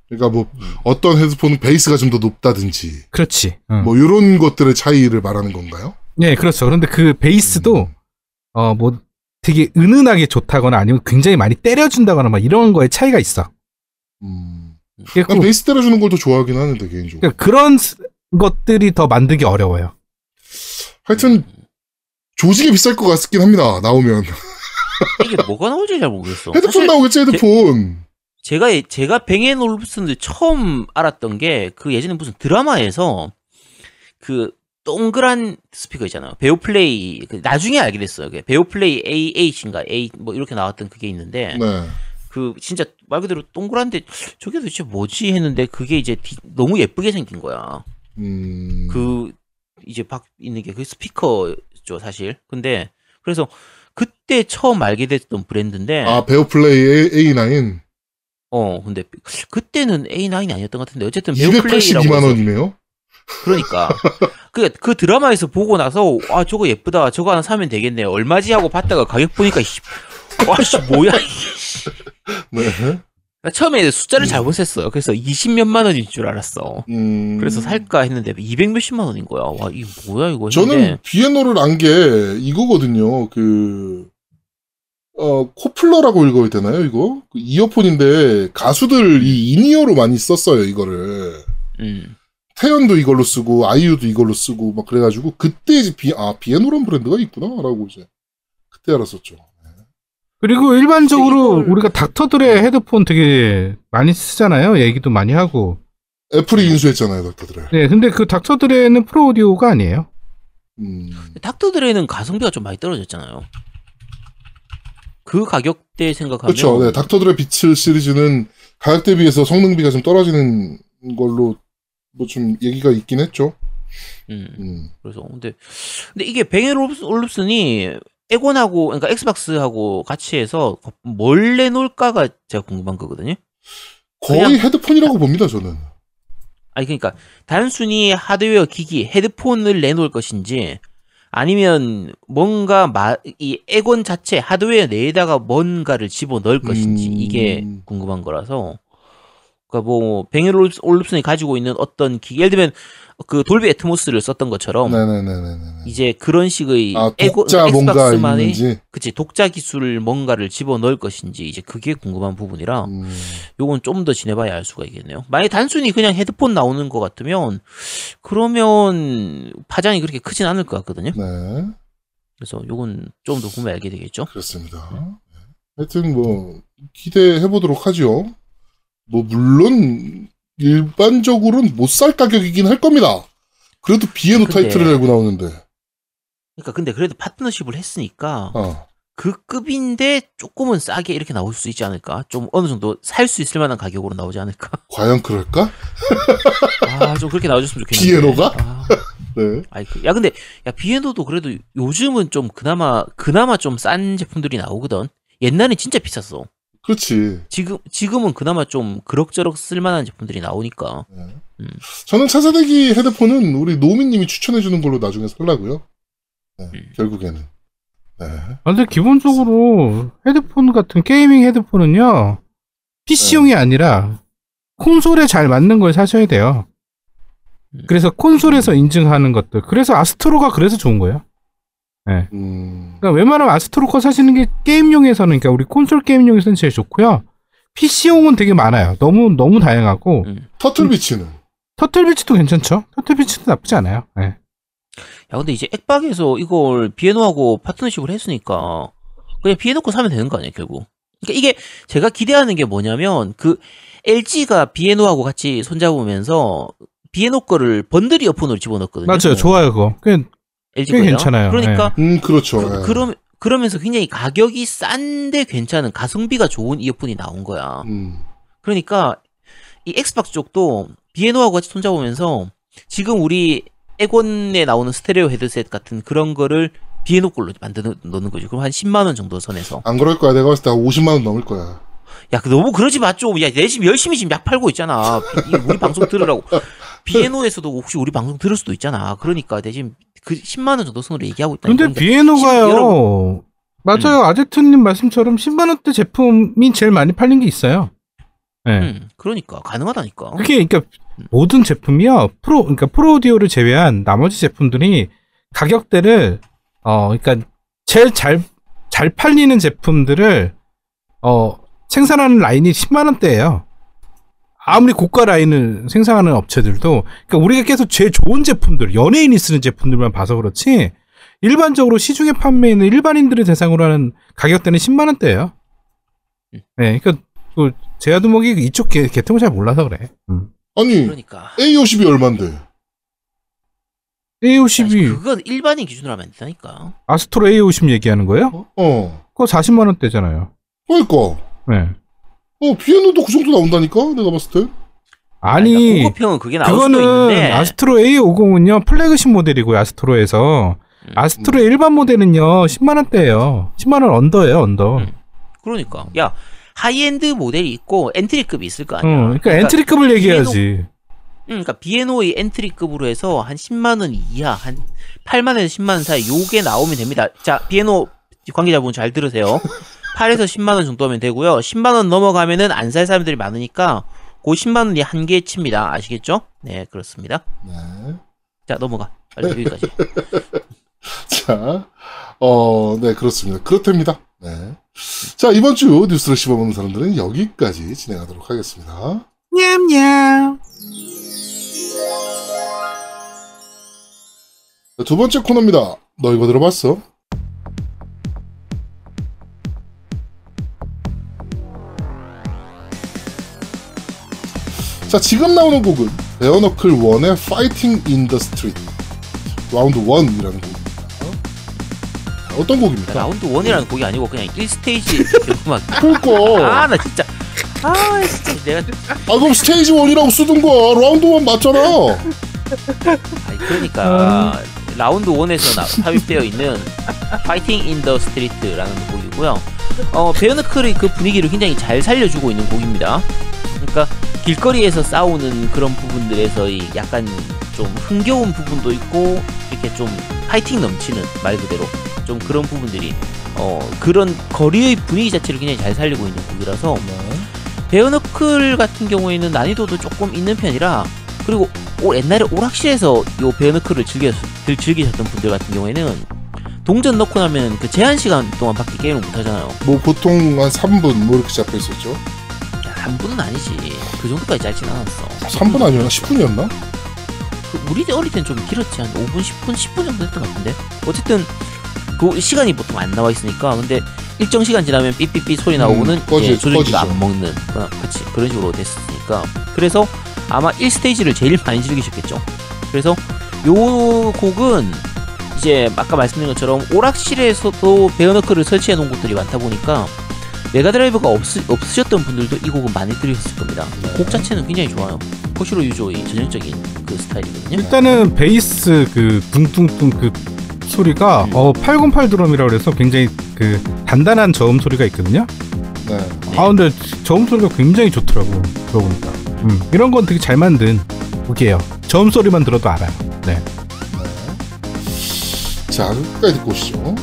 Speaker 2: 그러니까 뭐 어떤 헤드폰은 베이스가 좀 더 높다든지
Speaker 3: 그렇지. 응.
Speaker 2: 뭐 이런 것들의 차이를 말하는 건가요?
Speaker 3: 네, 그렇죠. 그런데 그 베이스도
Speaker 2: 음.
Speaker 3: 어 뭐 되게 은은하게 좋다거나 아니면 굉장히 많이 때려준다거나 막 이런 거에 차이가 있어.
Speaker 2: 음. 난 베이스 때려주는 걸 더 좋아하긴 하는데 개인적으로.
Speaker 3: 그러니까 그런 스- 것들이 더 만들기 어려워요.
Speaker 2: 하여튼 조직이 비쌀 것 같긴 합니다. 나오면
Speaker 1: 이게 뭐가 나올지 잘 모르겠어.
Speaker 2: 헤드폰
Speaker 1: 사실
Speaker 2: 나오겠지 헤드폰.
Speaker 1: 제 가 제가 뱅앤올슨을 처음 알았던 게 그 예전에 무슨 드라마에서 그 동그란 스피커 있잖아요. 베오플레이 그 나중에 알게 됐어요. 그 베오플레이 AH인가 A 뭐 이렇게 나왔던 그게 있는데
Speaker 2: 네.
Speaker 1: 그 진짜 말 그대로 동그란데 저게 도대체 뭐지 했는데 그게 이제 디- 너무 예쁘게 생긴 거야.
Speaker 2: 음.
Speaker 1: 그 이제 밖 있는 게 그 스피커죠 사실. 근데 그래서 그때 처음 알게 됐던 브랜드인데
Speaker 2: 아 베오플레이 A, A9
Speaker 1: 어 근데 그때는 A9이 아니었던 것 같은데 어쨌든 베오플레이라고
Speaker 2: 282만
Speaker 1: 해서
Speaker 2: 원이네요.
Speaker 1: 그러니까 그, 그 드라마에서 보고 나서, 아, 저거 예쁘다. 저거 하나 사면 되겠네. 얼마지? 하고 봤다가 가격 보니까, 씨, 와, 씨, 뭐야.
Speaker 2: 네.
Speaker 1: 나 처음에 숫자를 잘못 셌어요. 그래서 20몇만 원인 줄 알았어.
Speaker 2: 음.
Speaker 1: 그래서 살까 했는데 200 몇십만 원인 거야. 와, 이게 뭐야, 이거.
Speaker 2: 저는
Speaker 1: 했는데
Speaker 2: 비에노를 안 게 이거거든요. 그, 어, 코플러라고 읽어야 되나요, 이거? 그 이어폰인데 가수들 이 in-ear로 많이 썼어요, 이거를.
Speaker 1: 음.
Speaker 2: 태연도 이걸로 쓰고, 아이유도 이걸로 쓰고, 막 그래가지고, 그때 이제 비, 아, B&O란 브랜드가 있구나, 라고 이제. 그때 알았었죠.
Speaker 3: 그리고 일반적으로
Speaker 1: 이걸-
Speaker 3: 우리가 Dr. Dre 헤드폰 되게 많이 쓰잖아요. 얘기도 많이 하고.
Speaker 2: 애플이 인수했잖아요, Dr. Dre를.
Speaker 3: 네, 근데 그 Dr. Dre는 프로 오디오가 아니에요.
Speaker 2: 음.
Speaker 1: 닥터드레는 가성비가 좀 많이 떨어졌잖아요. 그 가격대 생각하면.
Speaker 2: 그렇죠. 네, 닥터들의 비틀 시리즈는 가격 대비해서 성능 비가 좀 떨어지는 걸로 뭐 좀 얘기가 있긴 했죠.
Speaker 1: 음.
Speaker 2: 음.
Speaker 1: 그래서 근데 근데 이게 뱅앤 올룹슨이 에곤하고 그러니까 엑스박스하고 같이 해서 뭘 내놓을까가 제가 궁금한 거거든요.
Speaker 2: 거의 헤드폰이라고 봅니다, 저는.
Speaker 1: 아니 그러니까 단순히 하드웨어 기기 헤드폰을 내놓을 것인지 아니면 뭔가 마, 이 에곤 자체 하드웨어 내에다가 뭔가를 집어 넣을 것인지
Speaker 2: 음.
Speaker 1: 이게 궁금한 거라서 그러니까 뭐 올룹- 올룹슨이 가지고 있는 어떤 기기 예를 들면 그 돌비 애트모스를 썼던 것처럼
Speaker 2: 네네네네네.
Speaker 1: 이제 그런 식의
Speaker 2: 아,
Speaker 1: 에고-
Speaker 2: 독자 뭔가
Speaker 1: 엑스박스만의
Speaker 2: 있는지.
Speaker 1: 그치 독자 기술 뭔가를 집어 넣을 것인지 이제 그게 궁금한 부분이라
Speaker 2: 음.
Speaker 1: 요건 좀 더 지내봐야 알 수가 있겠네요. 만약 단순히 그냥 헤드폰 나오는 것 같으면 그러면 파장이 그렇게 크진 않을 것 같거든요.
Speaker 2: 네,
Speaker 1: 그래서 요건 좀 더 보면 알게 되겠죠.
Speaker 2: 그렇습니다. 네. 하여튼 뭐 기대해 보도록 하죠. 뭐 물론 일반적으로는 못 살 가격이긴 할 겁니다. 그래도 비에노
Speaker 1: 근데-
Speaker 2: 타이틀을 내고 나오는데.
Speaker 1: 그러니까 근데 그래도 파트너십을 했으니까
Speaker 2: 아,
Speaker 1: 그 급인데 조금은 싸게 이렇게 나올 수 있지 않을까? 좀 어느 정도 살 수 있을 만한 가격으로 나오지 않을까?
Speaker 2: 과연 그럴까?
Speaker 1: 아 좀 그렇게 나와줬으면 좋겠는데.
Speaker 2: 비에노가?
Speaker 1: 아.
Speaker 2: 네.
Speaker 1: 아이 그, 야 근데 야 비에노도 그래도 요즘은 좀 그나마 그나마 좀 싼 제품들이 나오거든. 옛날엔 진짜 비쌌어.
Speaker 2: 그렇지.
Speaker 1: 지금 지금은 그나마 좀 그럭저럭 쓸만한 제품들이 나오니까.
Speaker 2: 네.
Speaker 1: 음.
Speaker 2: 저는 차세대기 헤드폰은 우리 노미님이 추천해주는 걸로 나중에 살라고요. 네,
Speaker 1: 음.
Speaker 2: 결국에는. 네.
Speaker 3: 아, 근데 기본적으로 헤드폰 같은 게이밍 헤드폰은요, PC용이 아니라 콘솔에 잘 맞는 걸 사셔야 돼요.
Speaker 1: 음.
Speaker 3: 그래서 콘솔에서 인증하는 것들. 그래서 아스트로가 그래서 좋은 거예요.
Speaker 2: 음,
Speaker 3: 그러니까 웬만하면 아스트로 거 사시는 게 게임용에서는, 그러니까 우리 콘솔 게임용에서는 제일 좋고요. PC용은 되게 많아요. 너무, 너무 다양하고.
Speaker 1: 음.
Speaker 2: 터틀비치는.
Speaker 3: 터틀비치도 괜찮죠? 터틀비치도 나쁘지 않아요. 네.
Speaker 1: 야 근데 이제 액박에서 이걸 비에노하고 파트너십을 했으니까 그냥 비에노 거 사면 되는 거 아니야 결국. 그러니까 이게 제가 기대하는 게 뭐냐면 그 LG가 비에노하고 같이 손잡으면서 비에노 거를 번들 이 어폰으로 집어넣었거든요.
Speaker 3: 맞아요. 좋아요, 그거. 꽤,
Speaker 1: LG
Speaker 3: 꽤. 괜찮아요.
Speaker 1: 그러니까
Speaker 2: 음, 그렇죠.
Speaker 1: 그,
Speaker 2: 네.
Speaker 1: 그럼 그러면서 굉장히 가격이 싼데 괜찮은 가성비가 좋은 이어폰이 나온 거야.
Speaker 2: 음,
Speaker 1: 그러니까 이 Xbox 쪽도 B&O하고 같이 손잡으면서 지금 우리 에곤에 나오는 스테레오 헤드셋 같은 그런 거를 B&O 걸로 만드는 넣는 거죠. 그럼 한 10만 원 정도 선에서.
Speaker 2: 안 그럴 거야. 내가 봤을 때한 50만 원 넘을 거야.
Speaker 1: 야, 그 너무 그러지 마 좀. 야, 내 지금 열심히 지금 약 팔고 있잖아. 우리 방송 들으라고. B&O에서도 혹시 우리 방송 들을 수도 있잖아. 그러니까 내 지금 그 10만 원 정도 선으로 얘기하고 있다.
Speaker 3: 근데 B&O가요.
Speaker 1: 여러분.
Speaker 3: 맞아요. 아제트님 말씀처럼 10만 원대 제품이 제일 많이 팔린 게 있어요. 네.
Speaker 1: 음, 그러니까 가능하다니까.
Speaker 3: 그게 그러니까 모든 제품이요. 프로 그러니까 프로 오디오를 제외한 나머지 제품들이 가격대를 어 그러니까 제일 잘잘 팔리는 제품들을 어 생산하는 라인이 10만 원대예요. 아무리 고가 라인을 생산하는 업체들도 그러니까 우리가 계속 제일 좋은 제품들, 연예인이 쓰는 제품들만 봐서 그렇지 일반적으로 시중에 판매하는 일반인들을 대상으로 하는 가격대는 10만 원대예요.
Speaker 1: 음.
Speaker 3: 네, 그러니까 그 제아두목이 이쪽 계, 계통을 잘 몰라서 그래. 음.
Speaker 2: 아니,
Speaker 1: 그러니까.
Speaker 2: A50이 얼만데?
Speaker 3: A52
Speaker 1: 그건 일반인 기준으로 하면 안 된다니까.
Speaker 3: 아스트로 A50 얘기하는 거예요?
Speaker 2: 어.
Speaker 3: 그거 40만 원대잖아요.
Speaker 2: 그러니까.
Speaker 3: 네.
Speaker 2: 어, 비에노도 그 정도 나온다니까? 내가 봤을 때.
Speaker 3: 아니
Speaker 1: 그러니까 고급형은 그게 나올 수도
Speaker 3: 그거는
Speaker 1: 있는데.
Speaker 3: 아스트로 A50은요 플래그십 모델이고요 아스트로에서
Speaker 1: 음.
Speaker 3: Astro 일반 모델은요 10만 원대예요. 10만 원 under예요 under.
Speaker 1: 음. 그러니까 야 하이엔드 모델이 있고 entry급이 있을 거
Speaker 3: 어,
Speaker 1: 아니야.
Speaker 3: 그러니까 entry급을 얘기해야지.
Speaker 1: 음, 그러니까 B&O의 entry급으로 해서 한 10만 원 이하, 한 8만 원에서 10만 원 사이 요게 나오면 됩니다. 자, B&O 관계자분 잘 들으세요. 8에서 10만 원 정도면 되고요. 10만 원 넘어가면은 안 살 사람들이 많으니까 그 10만 원이 한계치입니다. 아시겠죠? 네, 그렇습니다.
Speaker 2: 네.
Speaker 1: 자, 넘어가. 빨리 여기까지.
Speaker 2: 자, 어, 네, 그렇습니다. 그렇답니다. 네. 자, 이번 주 뉴스를 씹어보는 사람들은 여기까지 진행하도록 하겠습니다.
Speaker 3: 냠냠.
Speaker 2: 자, 두 번째 코너입니다. 너 이거 들어봤어? 자, 지금 나오는 곡은 Bare Knuckle 1의 Fighting in the Street 라운드 1이라는 곡입니다. 자, 어떤 곡입니까?
Speaker 1: 라운드 1이라는 곡이 아니고 그냥 1스테이지 음악.
Speaker 2: 그러니까
Speaker 1: 아, 나 진짜. 아, 진짜 내가
Speaker 2: 아 그럼 스테이지 1이라고 쓰든가 라운드 1 맞잖아
Speaker 1: 아니 그러니까 라운드 1에서 나, 삽입되어 있는 Fighting in the Street라는 곡이고요. 어, Bare Knuckle의 그 분위기를 굉장히 잘 살려주고 있는 곡입니다. 그러니까 길거리에서 싸우는 그런 부분들에서 이 약간 좀 흥겨운 부분도 있고 이렇게 좀 파이팅 넘치는 말 그대로 좀 그런 부분들이 어 그런 거리의 분위기 자체를 굉장히 잘 살리고 있는 곡이라서 베어너클 같은 경우에는 난이도도 조금 있는 편이라 그리고 오- 옛날에 오락실에서 요 베어너클을 즐겨 들- 즐기셨던 분들 같은 경우에는 동전 넣고 나면 그 제한 시간 동안밖에 게임을 못 하잖아요.
Speaker 2: 뭐 보통 한 3분 뭐 이렇게 잡혀 있었죠
Speaker 1: 야, 한 분은 아니지. 그 정도까지 짧진 않았어.
Speaker 2: 3분 아니었나? 10분이었나?
Speaker 1: 그 우리 어릴 땐 좀 길었지 한 5분, 10분, 10분 정도 했던 것 같은데. 어쨌든 그 시간이 보통 안 나와 있으니까 근데 일정 시간 지나면 삐삐삐 소리 나오고는
Speaker 2: 음, 꺼지-
Speaker 1: 이제 조정기가
Speaker 2: 꺼지죠.
Speaker 1: 안 먹는 그런 그치 그런 식으로 됐으니까 그래서 아마 1스테이지를 제일 많이 즐기셨겠죠. 그래서 요 곡은 이제 아까 말씀드린 것처럼 오락실에서도 Bare Knuckle을 설치해 놓은 곳들이 많다 보니까 Mega Drive가 없, 없으셨던 분들도 이 곡은 많이 들으셨을 겁니다.
Speaker 2: 네.
Speaker 1: 곡 자체는 굉장히 좋아요. 코시로 유조의 전형적인 그 스타일이거든요.
Speaker 3: 일단은 베이스 그 둥둥둥 그 소리가
Speaker 1: 음.
Speaker 3: 어 808 드럼이라고 그래서 굉장히 그 단단한 저음 소리가 있거든요.
Speaker 2: 네.
Speaker 1: 네.
Speaker 3: 아 근데 저음 소리가 굉장히 좋더라고 들어보니까. 음, 이런 건 되게 잘 만든 곡이에요. 저음 소리만 들어도 알아요. 네.
Speaker 2: 자, 끝까지 듣고 오시죠.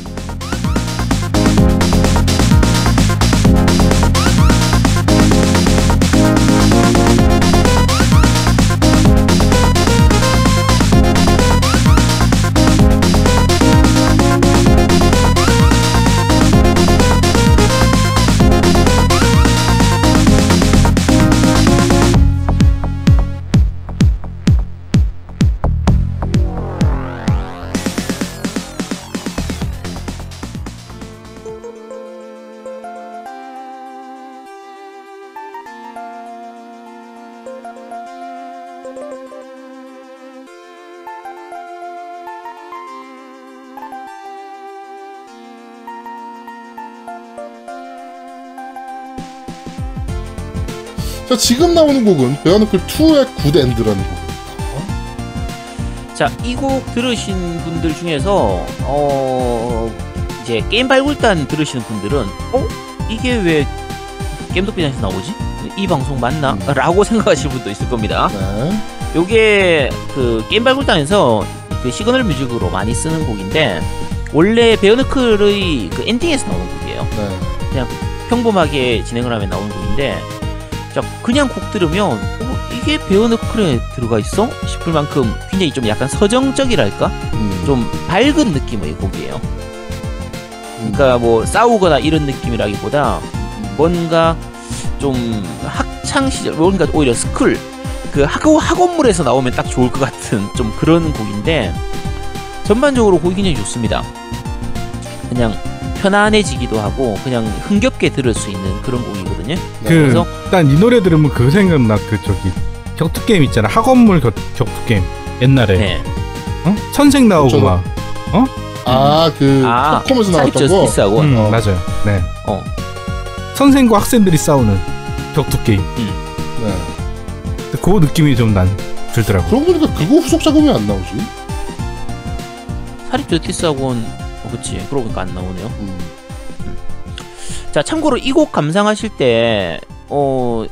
Speaker 2: 자, 지금 나오는 곡은 Bare Knuckle 2의 Good End라는 곡입니다.
Speaker 1: 자, 이 곡 들으신 분들 중에서 어 이제 게임 발굴단 들으시는 분들은 어 이게 왜 게임 발굴단에서 나오지? 이 방송 맞나?
Speaker 2: 음.
Speaker 1: 라고 생각하실 분도 있을 겁니다.
Speaker 2: 네.
Speaker 1: 요게 그 게임 발굴단에서 그 시그널 뮤직으로 많이 쓰는 곡인데 원래 Bare Knuckle의 그 엔딩에서 나오는 곡이에요.
Speaker 2: 네.
Speaker 1: 평범하게 진행을 하면 나오는 곡인데 자 그냥 곡 들으면 어, 이게 Bare Knuckle에 들어가 있어? 싶을 만큼 굉장히 좀 약간 서정적이랄까?
Speaker 2: 음.
Speaker 1: 좀 밝은 느낌의 곡이에요.
Speaker 2: 음.
Speaker 1: 그러니까 뭐 싸우거나 이런 느낌이라기보다 뭔가 좀 학창 시절 뭔가 오히려 school 그 학원 학원물에서 나오면 딱 좋을 것 같은 좀 그런 곡인데 전반적으로 곡이 굉장히 좋습니다. 그냥 편안해지기도 하고 그냥 흥겹게 들을 수 있는 그런 곡이 거든요.
Speaker 2: 네.
Speaker 3: 그
Speaker 1: 그래서-
Speaker 3: 일단 이 노래 들으면 그 생각나 그 저기 격투 게임 있잖아 학원물 격, 격투 게임 옛날에
Speaker 1: 네.
Speaker 3: 어? 선생 나오고
Speaker 2: 저도-
Speaker 3: 막
Speaker 2: 아, 그
Speaker 1: 아,
Speaker 2: Capcom에서
Speaker 1: 사립
Speaker 2: 나왔던 거.
Speaker 1: 저스티스하고
Speaker 3: 음,
Speaker 2: 어.
Speaker 3: 맞아요. 네.
Speaker 1: 어.
Speaker 3: 선생과 학생들이 싸우는 격투 게임.
Speaker 2: 네.
Speaker 3: 그 느낌이 좀 난 들더라고.
Speaker 2: 그러고 보니까 그거 후속 작업이 안 나오지.
Speaker 1: 사립 저스티스하고는 어, 그치 그러고 보니까 안 나오네요.
Speaker 2: 음.
Speaker 1: 자, 참고로 이 곡 감상하실 때, 어,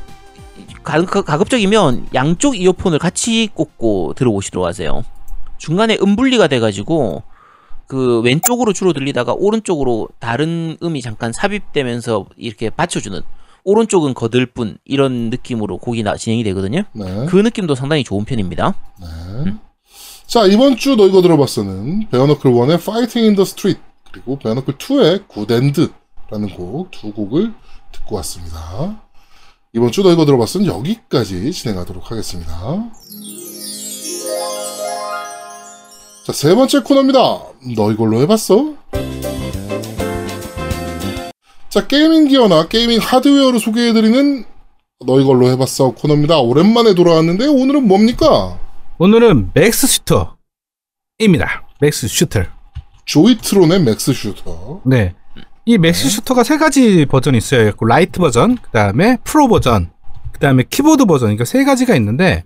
Speaker 1: 가, 가- 가급적이면 양쪽 이어폰을 같이 꽂고 들어오시도록 하세요. 중간에 음분리가 돼가지고 그 왼쪽으로 주로 들리다가 오른쪽으로 다른 음이 잠깐 삽입되면서 이렇게 받쳐주는 오른쪽은 거들 뿐 이런 느낌으로 곡이 나, 진행이 되거든요.
Speaker 2: 네.
Speaker 1: 그 느낌도 상당히 좋은 편입니다.
Speaker 2: 네. 자, 이번 주 너 이거 들어봤어는 Bare Knuckle 1의 Fighting in the Street 그리고 Bare Knuckle 2의 Good End 라는 곡 두 곡을 듣고 왔습니다. 이번 주 너 이거 들어봤어는 여기까지 진행하도록 하겠습니다. 자, 세 번째 코너입니다. 너 이걸로 해봤어? 자, gaming gear나 gaming 하드웨어를 소개해드리는 너 이걸로 해봤어 코너입니다. 오랜만에 돌아왔는데 오늘은 뭡니까?
Speaker 3: 오늘은 Max Shooter입니다.
Speaker 2: Max Shooter. Joytron의 Max Shooter.
Speaker 3: 네. 이 Max Shooter가 세 가지 버전이 있어요. 그 Lite 버전, 그 다음에 프로 버전, 그 다음에 키보드 버전. 그러니까 세 가지가 있는데,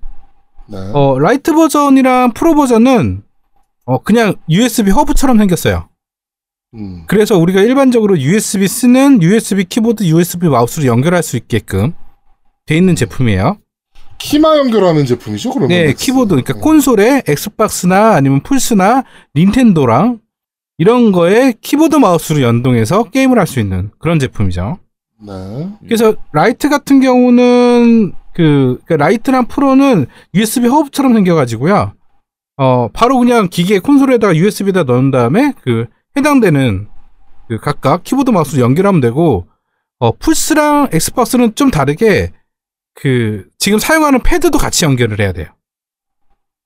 Speaker 2: 네.
Speaker 3: 어, Lite 버전이랑 프로 버전은, 어, 그냥 USB 허브처럼 생겼어요.
Speaker 2: 음.
Speaker 3: 그래서 우리가 일반적으로 USB 쓰는 USB 키보드, USB 마우스를 연결할 수 있게끔 돼 있는 제품이에요.
Speaker 2: 키마 연결하는 제품이죠, 그러면?
Speaker 3: 네. 키보드. 그러니까
Speaker 2: 네.
Speaker 3: 콘솔에 Xbox나 아니면 플스나 닌텐도랑 이런 거에 키보드 마우스로 연동해서 게임을 할 수 있는 그런 제품이죠.
Speaker 2: 네.
Speaker 3: 그래서 Lite 같은 경우는 그 그러니까 Lite랑 프로는 USB 허브처럼 생겨가지고요. 어 바로 그냥 기계 콘솔에다가 USB에다 넣은 다음에 그 해당되는 그 각각 키보드 마우스 연결하면 되고 어 플스랑 엑스박스는 좀 다르게 그 지금 사용하는 패드도 같이 연결을 해야 돼요.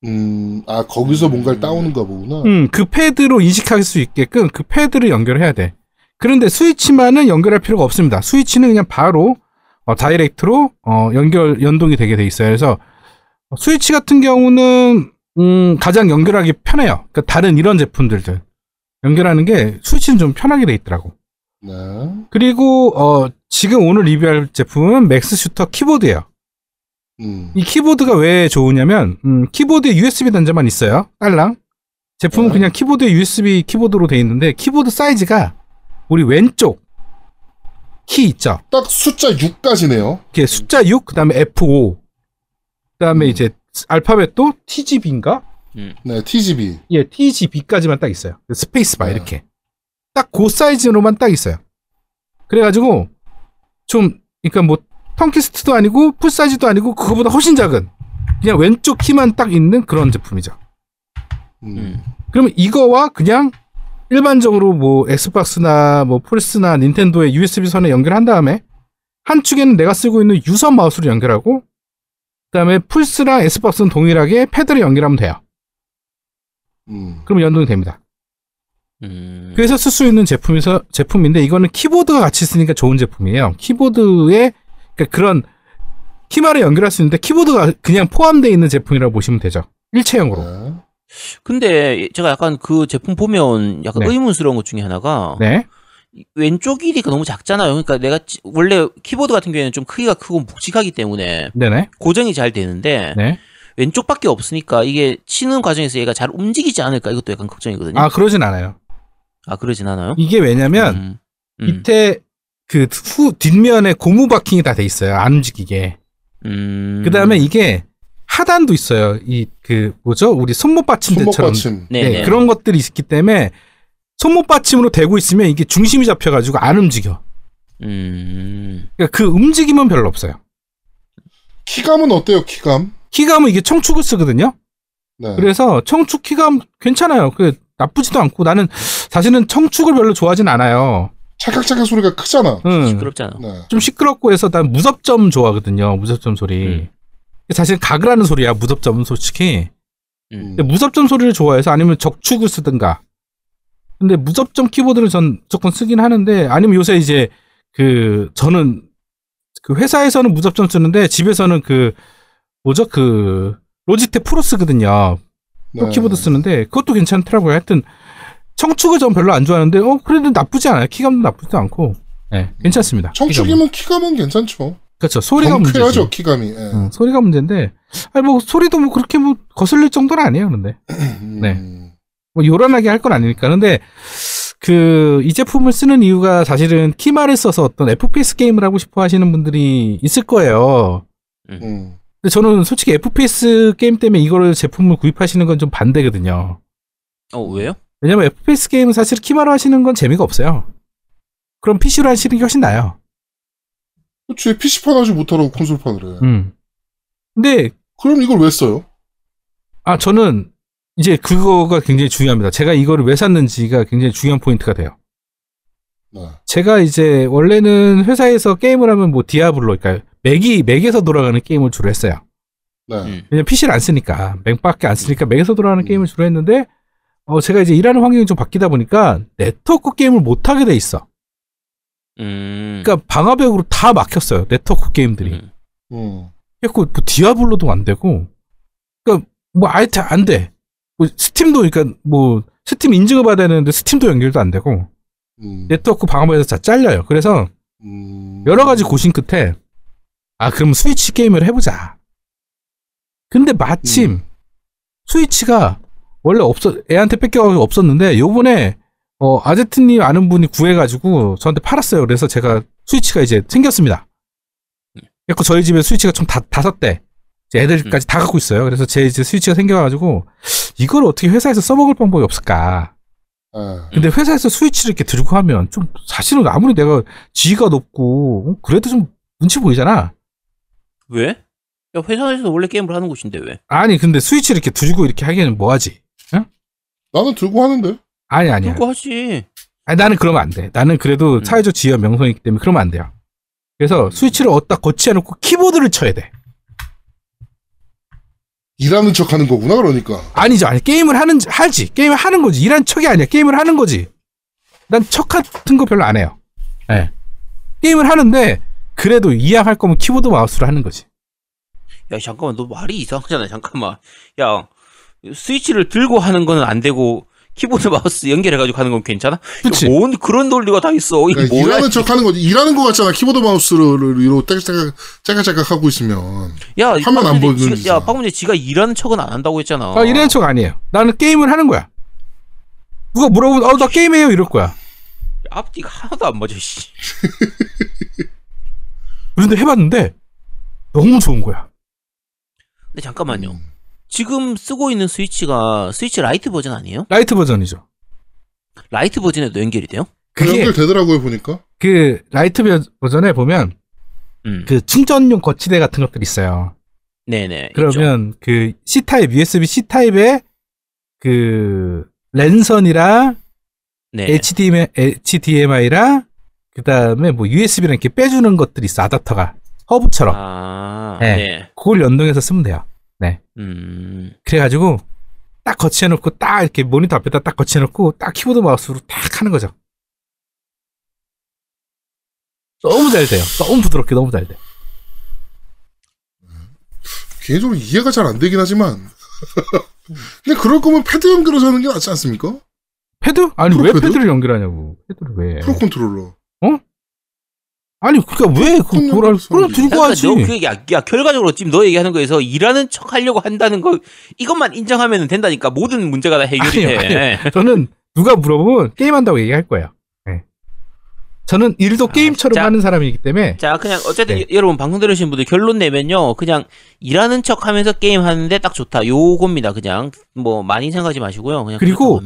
Speaker 2: 음, 아, 거기서 뭔가를 따오는가 보구나.
Speaker 3: 음, 그 패드로 인식할 수 있게끔 그 패드를 연결해야 돼. 그런데 스위치만은 연결할 필요가 없습니다. 스위치는 그냥 바로 어, 다이렉트로 어, 연결 연동이 되게 돼 있어요. 그래서 어, 스위치 같은 경우는 음, 가장 연결하기 편해요. 그러니까 다른 이런 제품들들 연결하는 게 스위치는 좀 편하게 돼 있더라고.
Speaker 2: 네.
Speaker 3: 그리고 어, 지금 오늘 리뷰할 제품은 Max Shooter 키보드예요.
Speaker 2: 음.
Speaker 3: 이 키보드가 왜 좋으냐면 음, 키보드에 USB 단자만 있어요. 딸랑. 제품은
Speaker 2: 네.
Speaker 3: 그냥 키보드에 USB 키보드로 돼 있는데 키보드 사이즈가 우리 왼쪽 키 있죠.
Speaker 2: 딱 숫자 6까지네요.
Speaker 3: 이게 숫자 6, 그다음에 F5, 그다음에
Speaker 2: 음.
Speaker 3: 이제 알파벳도 TGB인가?
Speaker 2: 네, TGB.
Speaker 3: 예, TGB까지만 딱 있어요. 스페이스바
Speaker 2: 네.
Speaker 3: 이렇게 딱 그 사이즈로만 딱 있어요. 그래가지고 좀 그러니까 뭐 tenkeyless도 아니고 full size도 아니고 그거보다 훨씬 작은 그냥 왼쪽 키만 딱 있는 그런 제품이죠.
Speaker 2: 음.
Speaker 1: 음.
Speaker 3: 그러면 이거와 그냥 일반적으로 뭐 엑스박스나 뭐 플스나 닌텐도의 USB 선에 연결한 다음에 한쪽에는 내가 쓰고 있는 유선 마우스로 연결하고 그다음에 플스랑 엑스박스는 동일하게 패드를 연결하면 돼요.
Speaker 2: 음.
Speaker 3: 그러면 연동이 됩니다.
Speaker 1: 음.
Speaker 3: 그래서 쓸 수 있는 제품에서 제품인데 이거는 키보드가 같이 쓰니까 좋은 제품이에요. 키보드에 그러니까 그런 키마를 연결할 수 있는데 키보드가 그냥 포함되어 있는 제품이라고 보시면 되죠. 일체형으로.
Speaker 2: 네.
Speaker 1: 근데 제가 약간 그 제품 보면 약간
Speaker 3: 네.
Speaker 1: 의문스러운 것 중에 하나가
Speaker 3: 네.
Speaker 1: 왼쪽 길이가 너무 작잖아요. 그러니까 내가 찌- 원래 키보드 같은 경우에는 좀 크기가 크고 묵직하기 때문에
Speaker 3: 네네.
Speaker 1: 고정이 잘 되는데
Speaker 3: 네.
Speaker 1: 왼쪽밖에 없으니까 이게 치는 과정에서 얘가 잘 움직이지 않을까 이것도 약간 걱정이거든요.
Speaker 3: 아
Speaker 1: 아,
Speaker 3: 그러진 않아요.
Speaker 1: 그러진 않아요?
Speaker 3: 이게 왜냐면
Speaker 1: 음. 음.
Speaker 3: 밑에 그 후 뒷면에 고무 바킹이 다 돼 있어요. 안 움직이게.
Speaker 1: 음.
Speaker 3: 그 다음에 이게 하단도 있어요. 이 그 뭐죠? 우리 손목 받침대처럼
Speaker 2: 손목 받침.
Speaker 1: 네,
Speaker 3: 네,
Speaker 1: 네.
Speaker 3: 그런 것들이 있기 때문에 손목 받침으로 대고 있으면 이게 중심이 잡혀가지고 안 움직여.
Speaker 1: 음.
Speaker 3: 그러니까 그 움직임은 별로 없어요.
Speaker 2: 키감은 어때요, 키감?
Speaker 3: 키감은 이게 청축을 쓰거든요.
Speaker 2: 네.
Speaker 3: 그래서 청축 키감 괜찮아요. 그 나쁘지도 않고 나는 사실은 청축을 별로 좋아하진 않아요.
Speaker 2: 찰칵찰칵 소리가 크잖아.
Speaker 3: 응.
Speaker 1: 시끄럽잖아.
Speaker 2: 네.
Speaker 3: 좀 시끄럽고 해서 난 무섭점 좋아하거든요. 무섭점 소리.
Speaker 1: 음.
Speaker 3: 사실 가글하는 소리야. 무섭점은 솔직히.
Speaker 1: 음.
Speaker 3: 근데 무섭점 소리를 좋아해서 아니면 적축을 쓰든가. 근데 무섭점 키보드를 전 무조건 쓰긴 하는데 아니면 요새 이제 그 저는 그 회사에서는 무섭점 쓰는데 집에서는 그 뭐죠 그 로지텍 프로 쓰거든요. 프로
Speaker 2: 네.
Speaker 3: 키보드 쓰는데 그것도 괜찮더라고요. 하여튼 청축을 전 별로 안 좋아하는데 어 그래도 나쁘지 않아요. 키감도 나쁘지도 않고. 네, 괜찮습니다. 키감은.
Speaker 2: 청축이면 키감은 괜찮죠.
Speaker 3: 그렇죠. 소리가 문제지.
Speaker 2: 경쾌하죠, 키감이. 예.
Speaker 3: 응, 소리가 문제인데 아니 뭐 소리도 뭐 그렇게 뭐 거슬릴 정도는 아니에요. 근데
Speaker 2: 음.
Speaker 3: 네. 뭐 요란하게 할 건 아니니까. 근데 그 이 제품을 쓰는 이유가 사실은 키말을 써서 어떤 FPS 게임을 하고 싶어 하시는 분들이 있을 거예요.
Speaker 2: 음.
Speaker 3: 근데 저는 솔직히 FPS 게임 때문에 이거를 제품을 구입하시는 건 좀 반대거든요.
Speaker 1: 어 왜요?
Speaker 3: 왜냐면 FPS 게임은 사실 키마로 하시는 건 재미가 없어요. 그럼 PC로 하시는 게 훨씬 나아요.
Speaker 2: 그치, PC판 하지 못하라고 콘솔판을 해.
Speaker 3: 음. 근데
Speaker 2: 그럼 이걸 왜 써요?
Speaker 3: 아 저는 이제 그거가 굉장히 중요합니다. 제가 이거를 왜 샀는지가 굉장히 중요한 포인트가 돼요.
Speaker 2: 네.
Speaker 3: 제가 이제 원래는 회사에서 게임을 하면 뭐 디아블로, 그러니까 맥이 맥에서 돌아가는 게임을 주로 했어요.
Speaker 2: 네.
Speaker 1: 음.
Speaker 3: 왜냐면 PC를 안 쓰니까 맥밖에 안 쓰니까 맥에서 돌아가는
Speaker 2: 음.
Speaker 3: 게임을 주로 했는데 어 제가 이제 일하는 환경이 좀 바뀌다 보니까 네트워크 게임을 못 하게 돼 있어.
Speaker 1: 음.
Speaker 3: 그러니까 방화벽으로 다 막혔어요. 네트워크 게임들이.
Speaker 1: 음.
Speaker 2: 음.
Speaker 3: 그래갖고 뭐 디아블로도 안 되고, 그러니까 뭐 아예 다 안 돼. 뭐 스팀도 그러니까 뭐 스팀 인증을 받아야 되는데 스팀도 연결도 안 되고
Speaker 2: 음.
Speaker 3: 네트워크 방어에서 다 잘려요. 그래서
Speaker 2: 음.
Speaker 3: 여러 가지 고심 끝에 아 그럼 스위치 게임을 해보자. 근데 마침
Speaker 2: 음.
Speaker 3: 스위치가 원래 없어 애한테 뺏겨가지고 없었는데 요번에 어 아제트님 아는 분이 구해가지고 저한테 팔았어요. 그래서 제가 스위치가 이제 생겼습니다. 그래서 저희 집에 스위치가 총 다, 다섯 대 애들까지 다 갖고 있어요. 그래서 제 이제 스위치가 생겨가지고 이걸 어떻게 회사에서 써먹을 방법이 없을까?
Speaker 2: 예.
Speaker 3: 근데 회사에서 스위치를 이렇게 들고 하면 좀 사실은 아무리 내가 지위가 높고 어, 그래도 좀 눈치 보이잖아.
Speaker 1: 왜? 야 회사에서 원래 게임을 하는 곳인데 왜?
Speaker 3: 아니 근데 스위치를 이렇게 들고 이렇게 하기에는 뭐하지?
Speaker 2: 나는 들고 하는데.
Speaker 3: 아니 아니야.
Speaker 1: 그거 하지.
Speaker 3: 아니 나는 그러면 안 돼. 나는 그래도
Speaker 1: 음.
Speaker 3: 사회적 지위와 명성이기 때문에 그러면 안 돼요. 그래서 스위치를 어디다 거치해 놓고 키보드를 쳐야 돼.
Speaker 2: 일하는 척 하는 거구나, 그러니까.
Speaker 3: 아니죠. 아니 게임을 하는 하지. 게임을 하는 거지. 일한 척이 아니야. 게임을 하는 거지. 난 척 같은 거 별로 안 해요. 예. 게임을 하는데 그래도 이왕 할 거면 키보드 마우스로 하는 거지.
Speaker 1: 야 잠깐만 너 말이 이상하잖아 잠깐만. 야 스위치를 들고 하는 거는 안 되고 키보드 마우스 연결해가지고 하는 건 괜찮아?
Speaker 3: 그치?
Speaker 1: 뭔 그런 논리가 다 있어.
Speaker 2: 그러니까
Speaker 1: 뭐야?
Speaker 2: 일하는 척 하는 거지. 일하는 거 같잖아. 키보드 마우스를 이로 떼깍떼깍, 째깍째깍 하고 있으면.
Speaker 1: 야,
Speaker 2: 하면 안
Speaker 1: 지가-
Speaker 2: 짓이야.
Speaker 1: 야, 박문재 지가 일하는 척은 안 한다고 했잖아.
Speaker 3: 아, 이래는 척 아니에요. 나는 게임을 하는 거야. 누가 물어보면, 어, 나 게임해요. 이럴 거야.
Speaker 1: 앞뒤가 하나도 안 맞아, 씨.
Speaker 3: 그런데 해봤는데, 너무 좋은 거야.
Speaker 1: 근데 잠깐만요.
Speaker 2: 음.
Speaker 1: 지금 쓰고 있는 스위치가 스위치 라이트 버전 아니에요?
Speaker 3: 라이트 버전이죠.
Speaker 1: 라이트 버전에도 연결이 돼요?
Speaker 3: 그게,
Speaker 2: 연결되더라고요, 보니까.
Speaker 3: 그, 라이트 버- 버전에 보면,
Speaker 1: 음.
Speaker 3: 그 충전용 거치대 같은 것들이 있어요.
Speaker 1: 네네. 있죠.
Speaker 3: 그러면 그 C타입, USB C타입에 그 랜선이랑
Speaker 1: 네.
Speaker 3: HDMI, HDMI랑 그 다음에 뭐 USB랑 이렇게 빼주는 것들이 있어, 아답터가. 허브처럼.
Speaker 1: 아,
Speaker 3: 네.
Speaker 1: 네.
Speaker 3: 그걸 연동해서 쓰면 돼요.
Speaker 1: 음.
Speaker 3: 그래가지고 딱 거치해놓고 딱 이렇게 모니터 앞에다 딱 거치해놓고 딱 키보드 마우스로 딱 하는 거죠. 너무 잘 돼요. 너무 부드럽게 너무 잘 돼.
Speaker 2: 개인적으로 이해가 잘 안 되긴 하지만. 근데 그럴 거면 패드 연결해서 하는 게 낫지 않습니까?
Speaker 3: 패드? 아니
Speaker 2: 프로
Speaker 3: 왜
Speaker 2: 패드?
Speaker 3: 패드 를 연결하냐고. 패드를 왜?
Speaker 2: 프로 컨트롤러.
Speaker 3: 아니 그러니까 왜 그걸 그걸 그걸 들고
Speaker 1: 그러니까
Speaker 3: 하지?
Speaker 1: 너 그, 야, 야, 결과적으로 지금 너 얘기하는 거에서 일하는 척 하려고 한다는 거, 이것만 인정하면 된다니까. 모든 문제가 다 해결이
Speaker 3: 아니요,
Speaker 1: 돼.
Speaker 3: 저는 누가 물어보면 게임한다고 얘기할 거예요. 네. 저는 일도 게임처럼
Speaker 1: 자.
Speaker 3: 하는 사람이기 때문에
Speaker 1: 자, 그냥 어쨌든
Speaker 3: 네.
Speaker 1: 여- 여러분 방송 들으신 분들 결론 내면요. 그냥 일하는 척 하면서 게임 하는데 딱 좋다. 요겁니다. 그냥 뭐 많이 생각하지 마시고요. 그냥
Speaker 3: 그리고.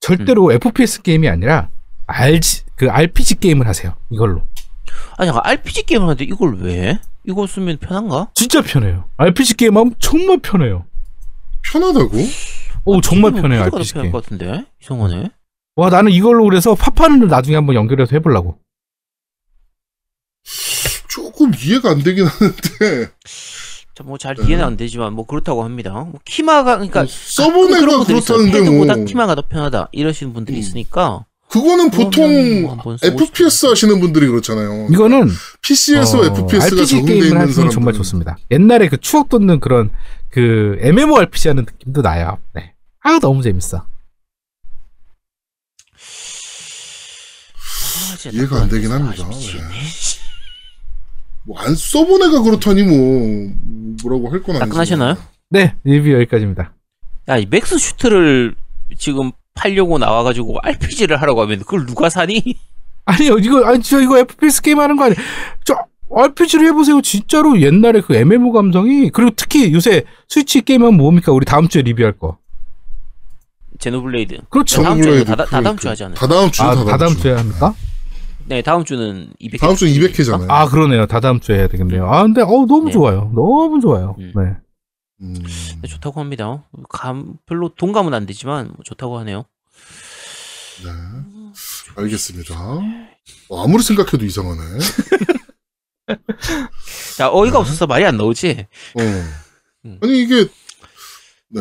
Speaker 3: 절대로 FPS 게임이 아니라 RG, 그 RPG 게임을 하세요. 이걸로.
Speaker 1: 아, 잠깐 RPG 게임을 하는데 이걸 왜? 이거 쓰면 편한가?
Speaker 3: 진짜 편해요. RPG 게임 하면 정말 편해요.
Speaker 2: 편하다고?
Speaker 3: 오 정말
Speaker 1: 이거
Speaker 3: 편해요 RPG
Speaker 1: 편할
Speaker 3: 게임.
Speaker 1: 것 같은데? 이상하네.
Speaker 3: 와 나는 이걸로 그래서 파파는 나중에 한번 연결해서 해보려고.
Speaker 2: 조금 이해가 안 되긴 하는데.
Speaker 1: 자, 뭐잘
Speaker 2: 네.
Speaker 1: 이해는 안 되지만 뭐 그렇다고 합니다. 뭐 키마가 그러니까 그런 분들이 있어요.
Speaker 2: 그렇다는데 뭐.
Speaker 1: 키마가 더 편하다 이러시는 분들이
Speaker 2: 음.
Speaker 1: 있으니까
Speaker 2: 그거는 보통
Speaker 1: 써보고
Speaker 2: FPS. 하시는 분들이 그렇잖아요.
Speaker 3: 이거는
Speaker 2: PC에서
Speaker 3: 어,
Speaker 2: FPS가
Speaker 3: RPG
Speaker 2: 적용돼
Speaker 3: 게임을
Speaker 2: 있는 사람
Speaker 3: 정말 좋습니다. 옛날에 그 추억 돋는 그런 그 MMORPG 하는 느낌도 나요. 네. 아 너무 재밌어.
Speaker 1: 아,
Speaker 2: 이해가. 안 되긴
Speaker 1: 아,
Speaker 2: 합니다.
Speaker 1: 미치겠네.
Speaker 2: 뭐안 서버네가 그렇다니 뭐 뭐라고 할 건 아니지.
Speaker 1: 끝나셨나요?
Speaker 3: 네 리뷰 여기까지입니다.
Speaker 1: 야, 이 맥스 슈터를 지금 팔려고 나와가지고 RPG를 하라고 하면 그걸 누가 사니?
Speaker 3: 아니요 이거 아니 저 이거 FPS 게임 하는 거 아니에요. 저 RPG를 해보세요. 진짜로 옛날에 그 MMO 감성이 그리고 특히 요새 스위치 게임은 뭡니까? 우리 다음 주에 리뷰할 거.
Speaker 1: 제노블레이드.
Speaker 3: 그렇죠.
Speaker 1: 다음 주에 다, 다 다음
Speaker 2: 그-
Speaker 1: 주 하지 않아요?
Speaker 2: 다 다음 주,
Speaker 3: 아, 다다 다음 주에 합니까?
Speaker 1: 네, 다음 주는 200.
Speaker 2: 다음 주는 200회잖아요.
Speaker 3: 아, 그러네요. 다 다음 주에 해야 되겠네요. 아, 근데, 어 너무
Speaker 1: 네.
Speaker 3: 좋아요. 너무 좋아요.
Speaker 1: 음.
Speaker 3: 네.
Speaker 2: 음.
Speaker 1: 네, 좋다고 합니다. 감 별로 동감은 안 되지만 뭐 좋다고 하네요.
Speaker 2: 네. 알겠습니다. 어, 아무리 생각해도 이상하네.
Speaker 1: 자, 어이가 없어서 말이 안 나오지.
Speaker 2: 어.
Speaker 1: 음.
Speaker 2: 아니 이게 네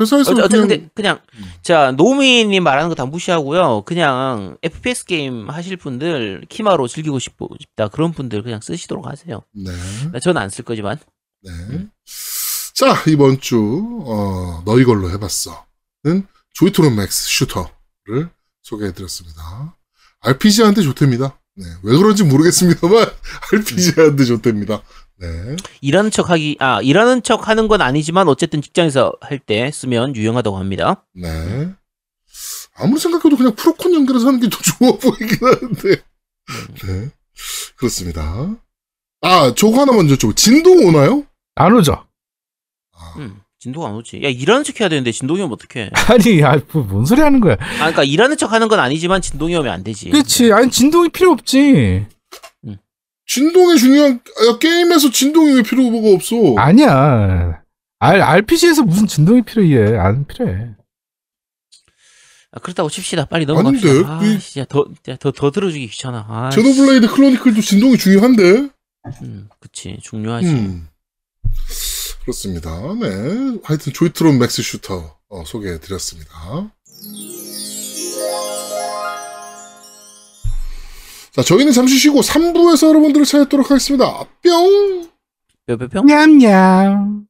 Speaker 2: 회사에서
Speaker 1: 어째, 어째
Speaker 2: 그냥
Speaker 1: 근데 그냥
Speaker 2: 음.
Speaker 1: 자 노미님 말하는 거 다 무시하고요. 그냥 FPS 게임 하실 분들 키마로 즐기고 싶, 싶다 그런 분들 그냥 쓰시도록 하세요.
Speaker 2: 네.
Speaker 1: 저는 안 쓸 거지만.
Speaker 2: 네. 자 이번 주 어, 너희 걸로 해봤어 는 조이트론 맥스 슈터를 소개해드렸습니다. RPG한테 좋답니다. 네. 왜 그런지 모르겠습니다만 RPG한테 좋답니다. 네.
Speaker 1: 일하는 척 하기 아 일하는 척 하는 건 아니지만 어쨌든 직장에서 할 때 쓰면 유용하다고 합니다.
Speaker 2: 네. 아무리 생각해도 그냥 프로콘 연결해서 하는 게 더 좋아 보이긴 하는데. 네. 그렇습니다. 아, 저거 하나 먼저 좀 진동 오나요?
Speaker 3: 안 오죠?
Speaker 2: 아,
Speaker 1: 음, 진도가 안 오지. 야 일하는 척 해야 되는데 진동이 오면 어떡해.
Speaker 3: 아니, 아, 뭐, 뭔 소리 하는 거야.
Speaker 1: 아 그러니까 일하는 척 하는 건 아니지만 진동이 오면 안 되지.
Speaker 3: 그치. 아니, 진동이 필요 없지.
Speaker 2: 진동이 중요한, 야, 게임에서 진동이 왜 필요가 없어?
Speaker 3: 아니야. R, RPG에서 무슨 진동이 필요해. 안 필요해.
Speaker 1: 아, 그렇다고 칩시다. 빨리 넘어갑시다.
Speaker 2: 아닌데?
Speaker 1: 아,
Speaker 2: 이-
Speaker 1: 진짜 더, 더, 더 들어주기 귀찮아. 아,
Speaker 2: 제노블레이드 클로니클도 진동이 중요한데?
Speaker 1: 음, 그치. 중요하지.
Speaker 2: 음. 그렇습니다. 네. 하여튼 조이트론 맥스 슈터 어, 소개해드렸습니다. 자, 저희는 잠시 쉬고 3부에서 여러분들을 찾도록 하겠습니다. 뿅!
Speaker 1: 뼈뼈뿅.
Speaker 3: 냠냠.